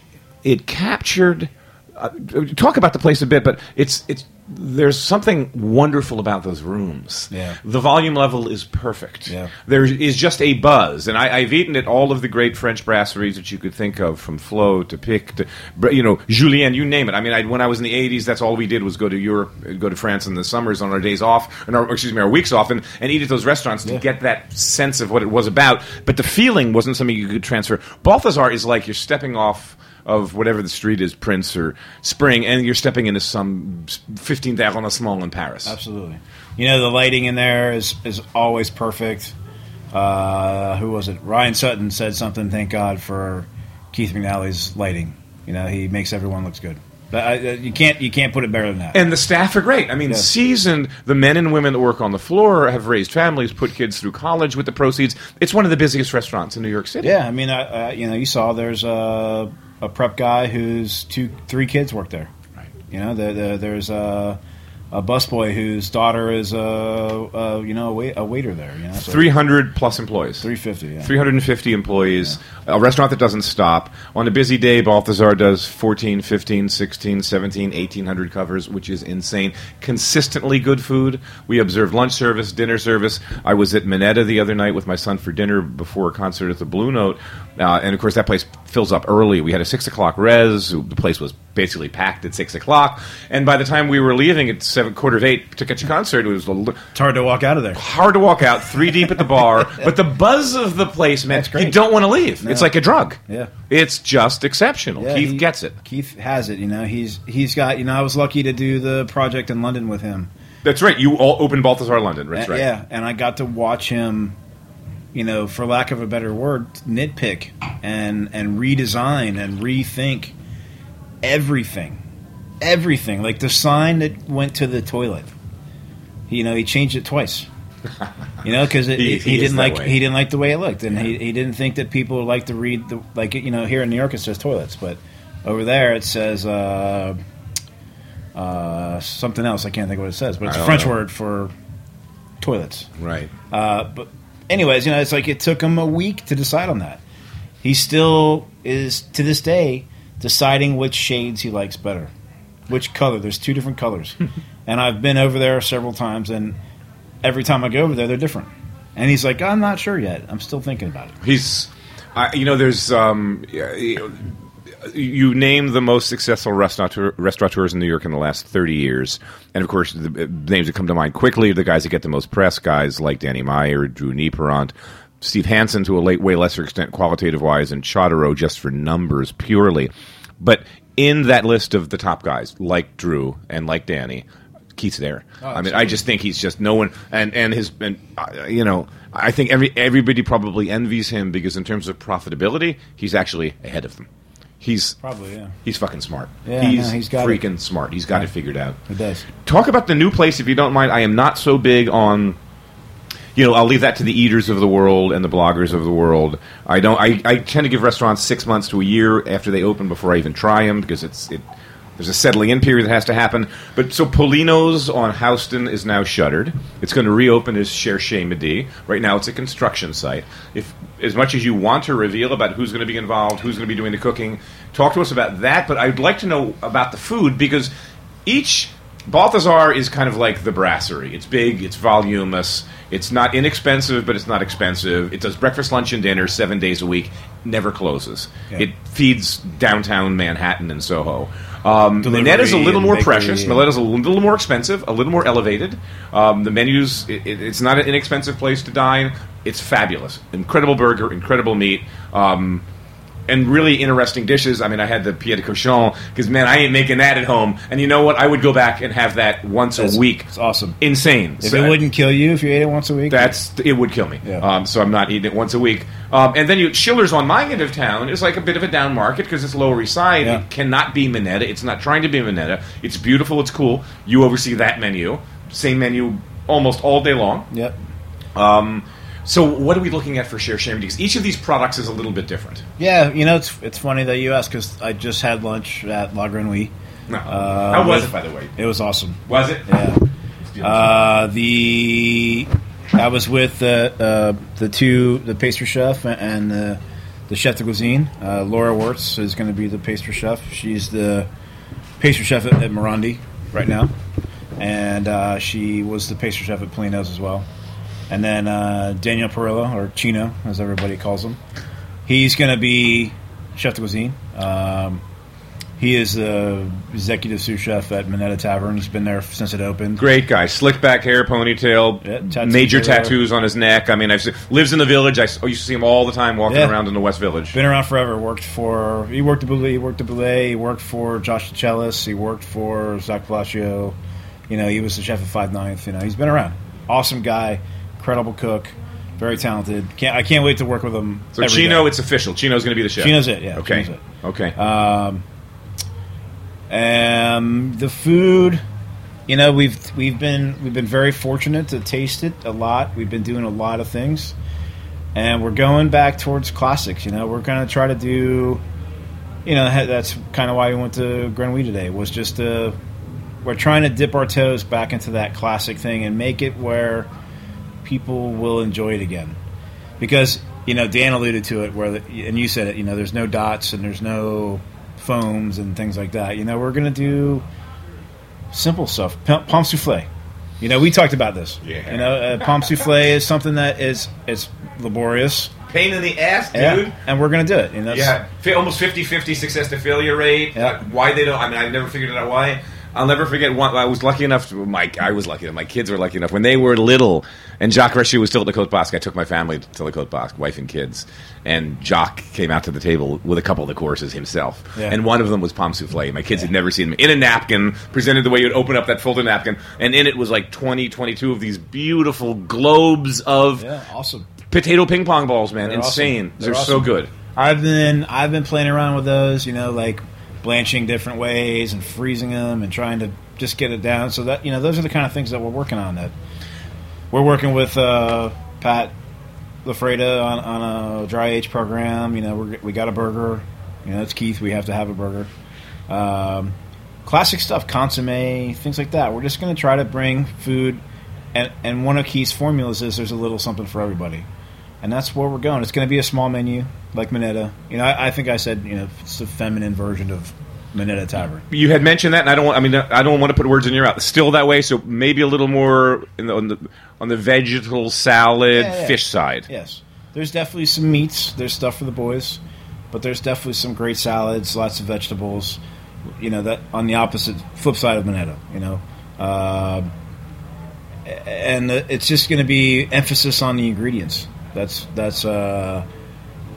it captured. Uh, talk about the place a bit, but it's it's there's something wonderful about those rooms. Yeah. the volume level is perfect. Yeah. there is just a buzz, and I, I've eaten at all of the great French brasseries that you could think of, from Flo to Pic to you know Julien, you name it. I mean, I, when I was in the '80s, that's all we did was go to Europe, go to France in the summers on our days off, and our, excuse me, our weeks off, and, and eat at those restaurants to get that sense of what it was about. But the feeling wasn't something you could transfer. Balthazar is like you're stepping off of whatever the street is, Prince or Spring, and you're stepping into some 15th arrondissement in Paris. Absolutely. You know, the lighting in there is is always perfect. Uh, who was it? Ryan Sutton said something. Thank God for Keith McNally's lighting. You know, he makes everyone looks good. But I, uh, you can't you can't put it better than that. And the staff are great. I mean, Yeah. seasoned. The men and women that work on the floor have raised families, put kids through college with the proceeds. It's one of the busiest restaurants in New York City. yeah, I mean, I, uh, you know, you saw there's a, a prep guy whose two three kids work there. Right. You know, there, there, there's a a busboy whose daughter is a, a you know a, wait, a waiter there. You know, so 300 plus employees. three fifty. Yeah. 350 employees, a restaurant that doesn't stop. On a busy day, Balthazar does 14, 15, 16, 17, 1800 covers, which is insane. Consistently good food. We observed lunch service, dinner service. I was at Minetta the other night with my son for dinner before a concert at the Blue Note. Uh, and of course, that place fills up early. We had a 6 o'clock res. The place was basically packed at 6 o'clock. And by the time we were leaving at 7, quarter of 8 to catch a concert, it was a li- It's hard to walk out of there. hard to walk out, three deep at the bar, but the buzz of the place meant you don't want to leave. It's like a drug. Yeah. It's just exceptional. Yeah, Keith he- gets it. Keith has it. You know, he's he's got. You know, I was lucky to do the project in London with him. That's right. You all opened Balthazar London. That's right. Yeah, and I got to watch him. You know, for lack of a better word, nitpick and and redesign and rethink everything, everything. Like the sign that went to the toilet. You know, he changed it twice. You know, because He- he, he didn't like way. he didn't like the way it looked, and he, he didn't think that people like to read the like you know here in New York it says toilets, but over there it says uh, uh, something else. I can't think of what it says, but it's a French know. word for toilets. Right. Uh, but anyways, you know, it's like it took him a week to decide on that. He still is to this day deciding which shades he likes better, which color. There's two different colors, and I've been over there several times, and every time I go over there, they're different. And he's like, I'm not sure yet. I'm still thinking about it. He's, I you know, there's, um, you name the most successful restaurateur, restaurateurs in New York in the last 30 years. And of course, the uh, names that come to mind quickly are the guys that get the most press, guys like Danny Meyer, Drew Nieporent, Steve Hanson to a late, way lesser extent, qualitative wise, and Chodorow just for numbers purely. But in that list of the top guys, like Drew and like Danny, Keith's there. I mean, I just think he's just no one, and and his, and uh, you know, I think every everybody probably envies him because in terms of profitability, he's actually ahead of them. He's Probably, yeah. he's fucking smart. Yeah, he's, no, he's got it. freaking smart. He's got it figured out. It does. Talk about the new place, if you don't mind. I am not so big on. You know, I'll leave that to the eaters of the world and the bloggers of the world. I don't. I, I tend to give restaurants six months to a year after they open before I even try them because it's it. There's a settling in period that has to happen. But so Pulino's on Houston is now shuttered. It's going to reopen as Cherche Midi. Right now, it's a construction site. If as much as you want to reveal about who's going to be involved, who's going to be doing the cooking, talk to us about that. But I'd like to know about the food because each Balthazar is kind of like the brasserie. It's big, it's voluminous, it's not inexpensive, but it's not expensive. It does breakfast, lunch, and dinner seven days a week, never closes. Yeah. It feeds downtown Manhattan and Soho. Um, Delivery Minetta's a little more precious. and- is a little more expensive, a little more elevated. Um, the menus, it, it, it's not an inexpensive place to dine. It's fabulous. Incredible burger, incredible meat. Um, and really interesting dishes. I mean, I had the pied de cochon because man, I ain't making that at home. And you know what? I would go back and have that once It's- a week. It's awesome. Insane. If So- it wouldn't kill you if you ate it once a week, that's it would kill me. Yeah. Um, so I'm not eating it once a week. Um, and then you Schiller's on my end of town is like a bit of a down market because it's Lower East Side. Yeah. It cannot be Minetta. It's not trying to be Minetta. It's beautiful. It's cool. You oversee that menu. Same menu almost all day long. Yep. So what are we looking at for share? Because each of these products is a little bit different. Yeah, you know it's it's funny that you ask because I just had lunch at La Grenouille. No. Uh, How was it, by the way? It was awesome. Was it? Yeah. Uh, the I was with the uh, the two the pastry chef and the the chef de cuisine. Uh, Laura Wirtz is going to be the pastry chef. She's the pastry chef at, at Morandi right now, and uh, she was the pastry chef at Pulino's as well. And then uh, Daniel Perillo or Chino, as everybody calls him, he's going to be chef de cuisine. Um, He is the executive sous chef at Minetta Tavern. He's been there since it opened. Great guy, slick back hair, ponytail, Yeah, tattoos major tattoos on his neck. I mean, I've se- lives in the village. I used to see him all the time walking Yeah. around in the West Village. Been around forever. Worked for he worked at Bouley. He worked at Bouley. He worked for Josh DeChellis. He worked for Zak Pelaccio. You know, he was the chef at Five Ninth. You know, he's been around. Awesome guy, incredible cook, very talented. Can't I can't wait to work with him. So Chino, day. it's official. Chino's going to be the chef. Chino's it, yeah, Okay. It. Okay. Um, the food, you know, we've we've been we've been very fortunate to taste it a lot. We've been doing a lot of things, and we're going back towards classics. You know, we're gonna try to do, you know, that's kind of why we went to Grenouille today. Was just to we're trying to dip our toes back into that classic thing and make it where people will enjoy it again. Because you know, Dan alluded to it, where the, and you said it. You know, there's no dots and there's no foams and things like that. You know, we're gonna do simple stuff. Pomme souffle. You know, we talked about this. Yeah. You know, uh, pomme souffle is something that is it's laborious. Pain in the ass, dude. Yeah, and we're gonna do it. And that's, Yeah, almost 50-50 success to failure rate. Yeah. Why they don't? I mean, I've never figured it out. Why? I'll never forget. One, I was lucky enough. To, my I was lucky enough. My kids were lucky enough when they were little, and Jacques Rachou was still at the Cote Basque. I took my family to the Cote Basque, wife and kids, and Jacques came out to the table with a couple of the courses himself, Yeah. and one of them was pomme souffle. My kids had never seen them in a napkin, presented the way you'd open up that folded napkin, and in it was like 20, 22 of these beautiful globes of yeah, awesome. potato ping pong balls. Man, They're insane. awesome. They're, They're so good. I've been I've been playing around with those, you know, like blanching different ways and freezing them and trying to just get it down. So that you know, those are the kind of things that we're working on. That we're working with uh, Pat LaFrieda on, on a dry age program. You know, we're, we got a burger. You know, it's Keith. We have to have a burger. Um, classic stuff, consomme, things like that. We're just going to try to bring food, and and one of Keith's formulas is there's a little something for everybody and that's where we're going. It's going to be a small menu like Minetta. You know, I, I think I said you know it's a feminine version of Minetta Tavern. You had mentioned that, and I don't. Want, I mean, I don't want to put words in your mouth. Still that way, so maybe a little more in the, on the on the vegetal salad Yeah, yeah. fish side. Yes, there's definitely some meats. There's stuff for the boys, but there's definitely some great salads, lots of vegetables. You know that on the opposite flip side of Minetta. You know. Uh, and it's just going to be emphasis on the ingredients. That's that's uh,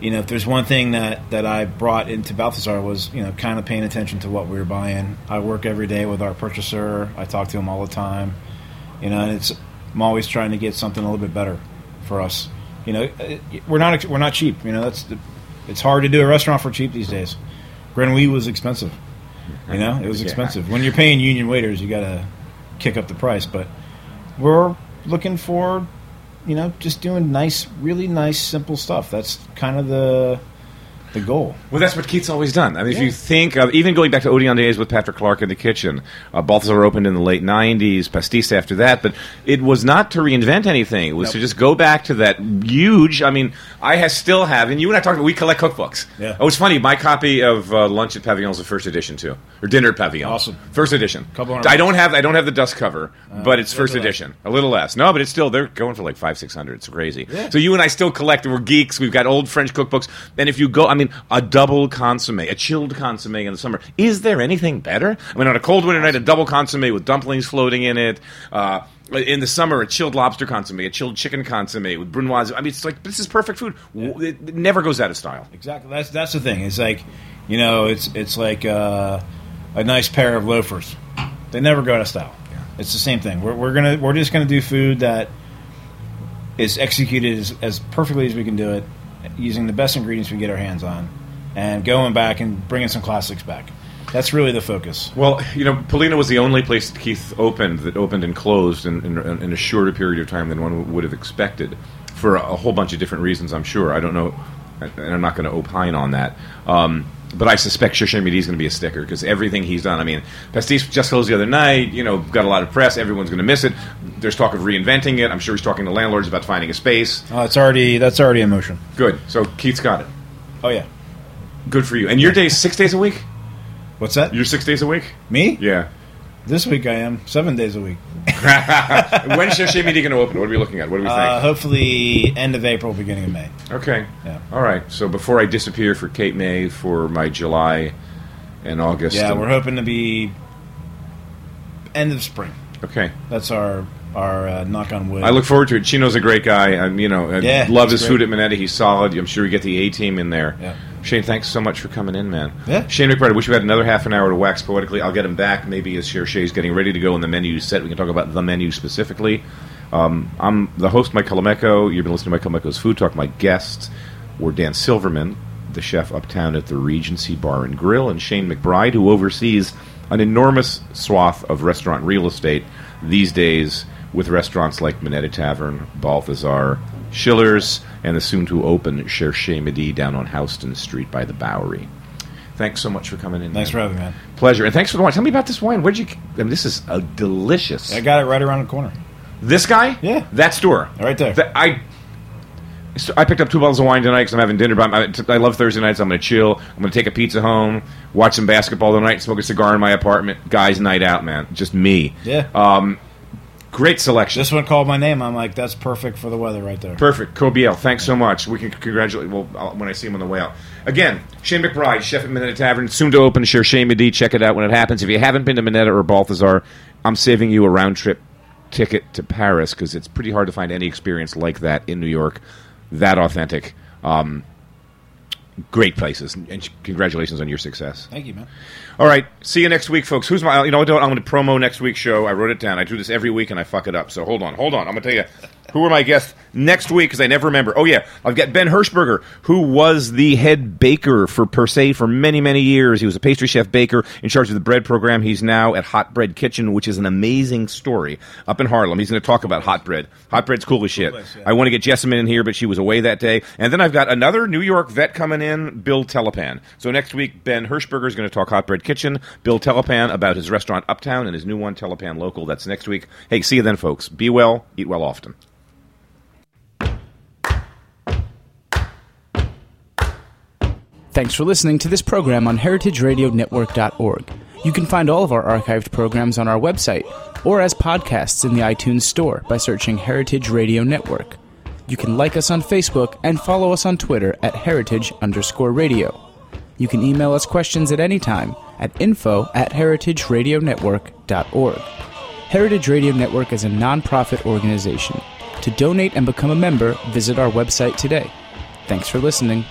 you know if there's one thing that that I brought into Balthazar was you know kind of paying attention to what we were buying. I work every day with our purchaser. I talk to him all the time. You know, and it's I'm always trying to get something a little bit better for us. You know, uh, we're not we're not cheap. You know, that's the, it's hard to do a restaurant for cheap these days. Grenouille was expensive. You know, it was expensive. When you're paying union waiters, you got to kick up the price. But we're looking for, you know, just doing nice, really nice, simple stuff. That's kind of the the goal. Well, that's what Keith's always done. I mean, if you think of even going back to Odeon days with Patrick Clark in the kitchen, uh, Balthazar opened in the late '90s, Pastis after that, but it was not to reinvent anything. It was Nope. to just go back to that huge. I mean, I has still have, and you and I talked. About we collect cookbooks. Yeah. Oh, it's funny. My copy of uh, Lunch at Pavillon's the first edition too, or Dinner at Pavillon. Awesome. First edition. Couple I don't have. I don't have the dust cover, but it's first little less. edition. A little less. No, but it's still they're going for like five, six hundred. It's crazy. Yeah. So you and I still collect. We're geeks. We've got old French cookbooks. And if you go, I mean, a double consomme, a chilled consomme in the summer. Is there anything better? I mean, on a cold winter night, a double consomme with dumplings floating in it. Uh, in the summer, a chilled lobster consomme, a chilled chicken consomme with brunoise. I mean, it's like this is perfect food. It, never goes out of style. Exactly. That's that's the thing. It's like, you know, it's it's like uh, a nice pair of loafers. They never go out of style. It's the same thing. We're, we're gonna we're just gonna do food that is executed as, as perfectly as we can do it, using the best ingredients we get our hands on, and going back and bringing some classics back. That's really the focus. Well, you know, Polina was the only place that Keith opened that opened and closed in, in, in a shorter period of time than one would have expected for a, whole bunch of different reasons, I'm sure. I don't know, and I'm not going to opine on that. Um, but I suspect Cherche Midi is going to be a sticker because everything he's done. I mean, Pastis just closed the other night. You know, got a lot of press. Everyone's going to miss it. There's talk of reinventing it. I'm sure he's talking to landlords about finding a space. Oh, it's already that's already in motion. Good. So Keith's got it. Oh yeah. Good for you. And your days six days a week? What's that? You're six days a week? Me? Yeah. This week I am seven days a week. When's Cherche Midi going to open? What are we looking at? What do we think? Uh, hopefully end of April, beginning of May. Okay. Yeah. All right. So before I disappear for Cape May for my July and August. Yeah, and- we're hoping to be end of spring. okay. That's our our uh, knock on wood. I look forward to it. Chino's a great guy. and you know, I Yeah, love his great. food at Minetta. He's solid. I'm sure we get the A team in there. Yeah. Shane, thanks so much for coming in, man. Yeah. Shane McBride, I wish we had another half an hour to wax poetically. I'll get him back maybe as Sher Shay's getting ready to go in the menu set. We can talk about the menu specifically. Um, I'm the host, Mike Colameco. You've been listening to Mike Colameco's Food Talk. My guests were Dan Silverman, the chef uptown at the Regency Bar and Grill, and Shane McBride, who oversees an enormous swath of restaurant real estate these days with restaurants like Minetta Tavern, Balthazar, Schiller's, and the soon-to-open Cherche Midi down on Houston Street by the Bowery. Thanks so much for coming in. Thanks for having me, man. Pleasure, and thanks for the wine. Tell me about this wine. Where'd you? I mean, this is a delicious. I got it right around the corner. This guy? Yeah. That store. Right there. That- I so I picked up two bottles of wine tonight because I'm having dinner. But I'm, I, I love Thursday nights. I'm going to chill. I'm going to take a pizza home, watch some basketball tonight, smoke a cigar in my apartment. Guys' night out, man. Just me. Yeah. Um, great selection. this one called my name. I'm like, that's perfect for the weather right there. Perfect. Kobiel, thanks so much. We can congratulate, well, I'll- when I see him on the way out. Again, Shane McBride, chef at Minetta Tavern, soon to open Cherche Midi. Check it out when it happens. If you haven't been to Minetta or Balthazar, I'm saving you a round trip ticket to Paris because it's pretty hard to find any experience like that in New York, that authentic. Um, great places, and congratulations on your success. Thank you, man. All right, see you next week, folks. Who's my? You know what? I'm going to promo next week's show. I wrote it down. I do this every week and I fuck it up. So hold on, hold on. I'm going to tell you who are my guests next week because I never remember. Oh yeah, I've got Ben Hershberger, who was the head baker for Per Se for many many years. He was a pastry chef baker in charge of the bread program. He's now at Hot Bread Kitchen, which is an amazing story up in Harlem. He's going to talk about hot bread. Hot bread's cool as shit. I want to get Jessamyn in here, but she was away that day. And then I've got another New York vet coming in, Bill Telepan. So next week, Ben Hershberger is going to talk Hot Bread Kitchen. Bill Telepan about his restaurant Uptown and his new one, Telepan Local. That's next week. Hey, see you then, folks. Be well, eat well often. Thanks for listening to this program on heritageradionetwork.org. You can find all of our archived programs on our website or as podcasts in the iTunes Store by searching Heritage Radio Network. You can like us on Facebook and follow us on Twitter at heritage underscore radio. You can email us questions at any time at info at heritageradionetwork.org. Heritage Radio Network is a nonprofit organization. To donate and become a member, visit our website today. Thanks for listening.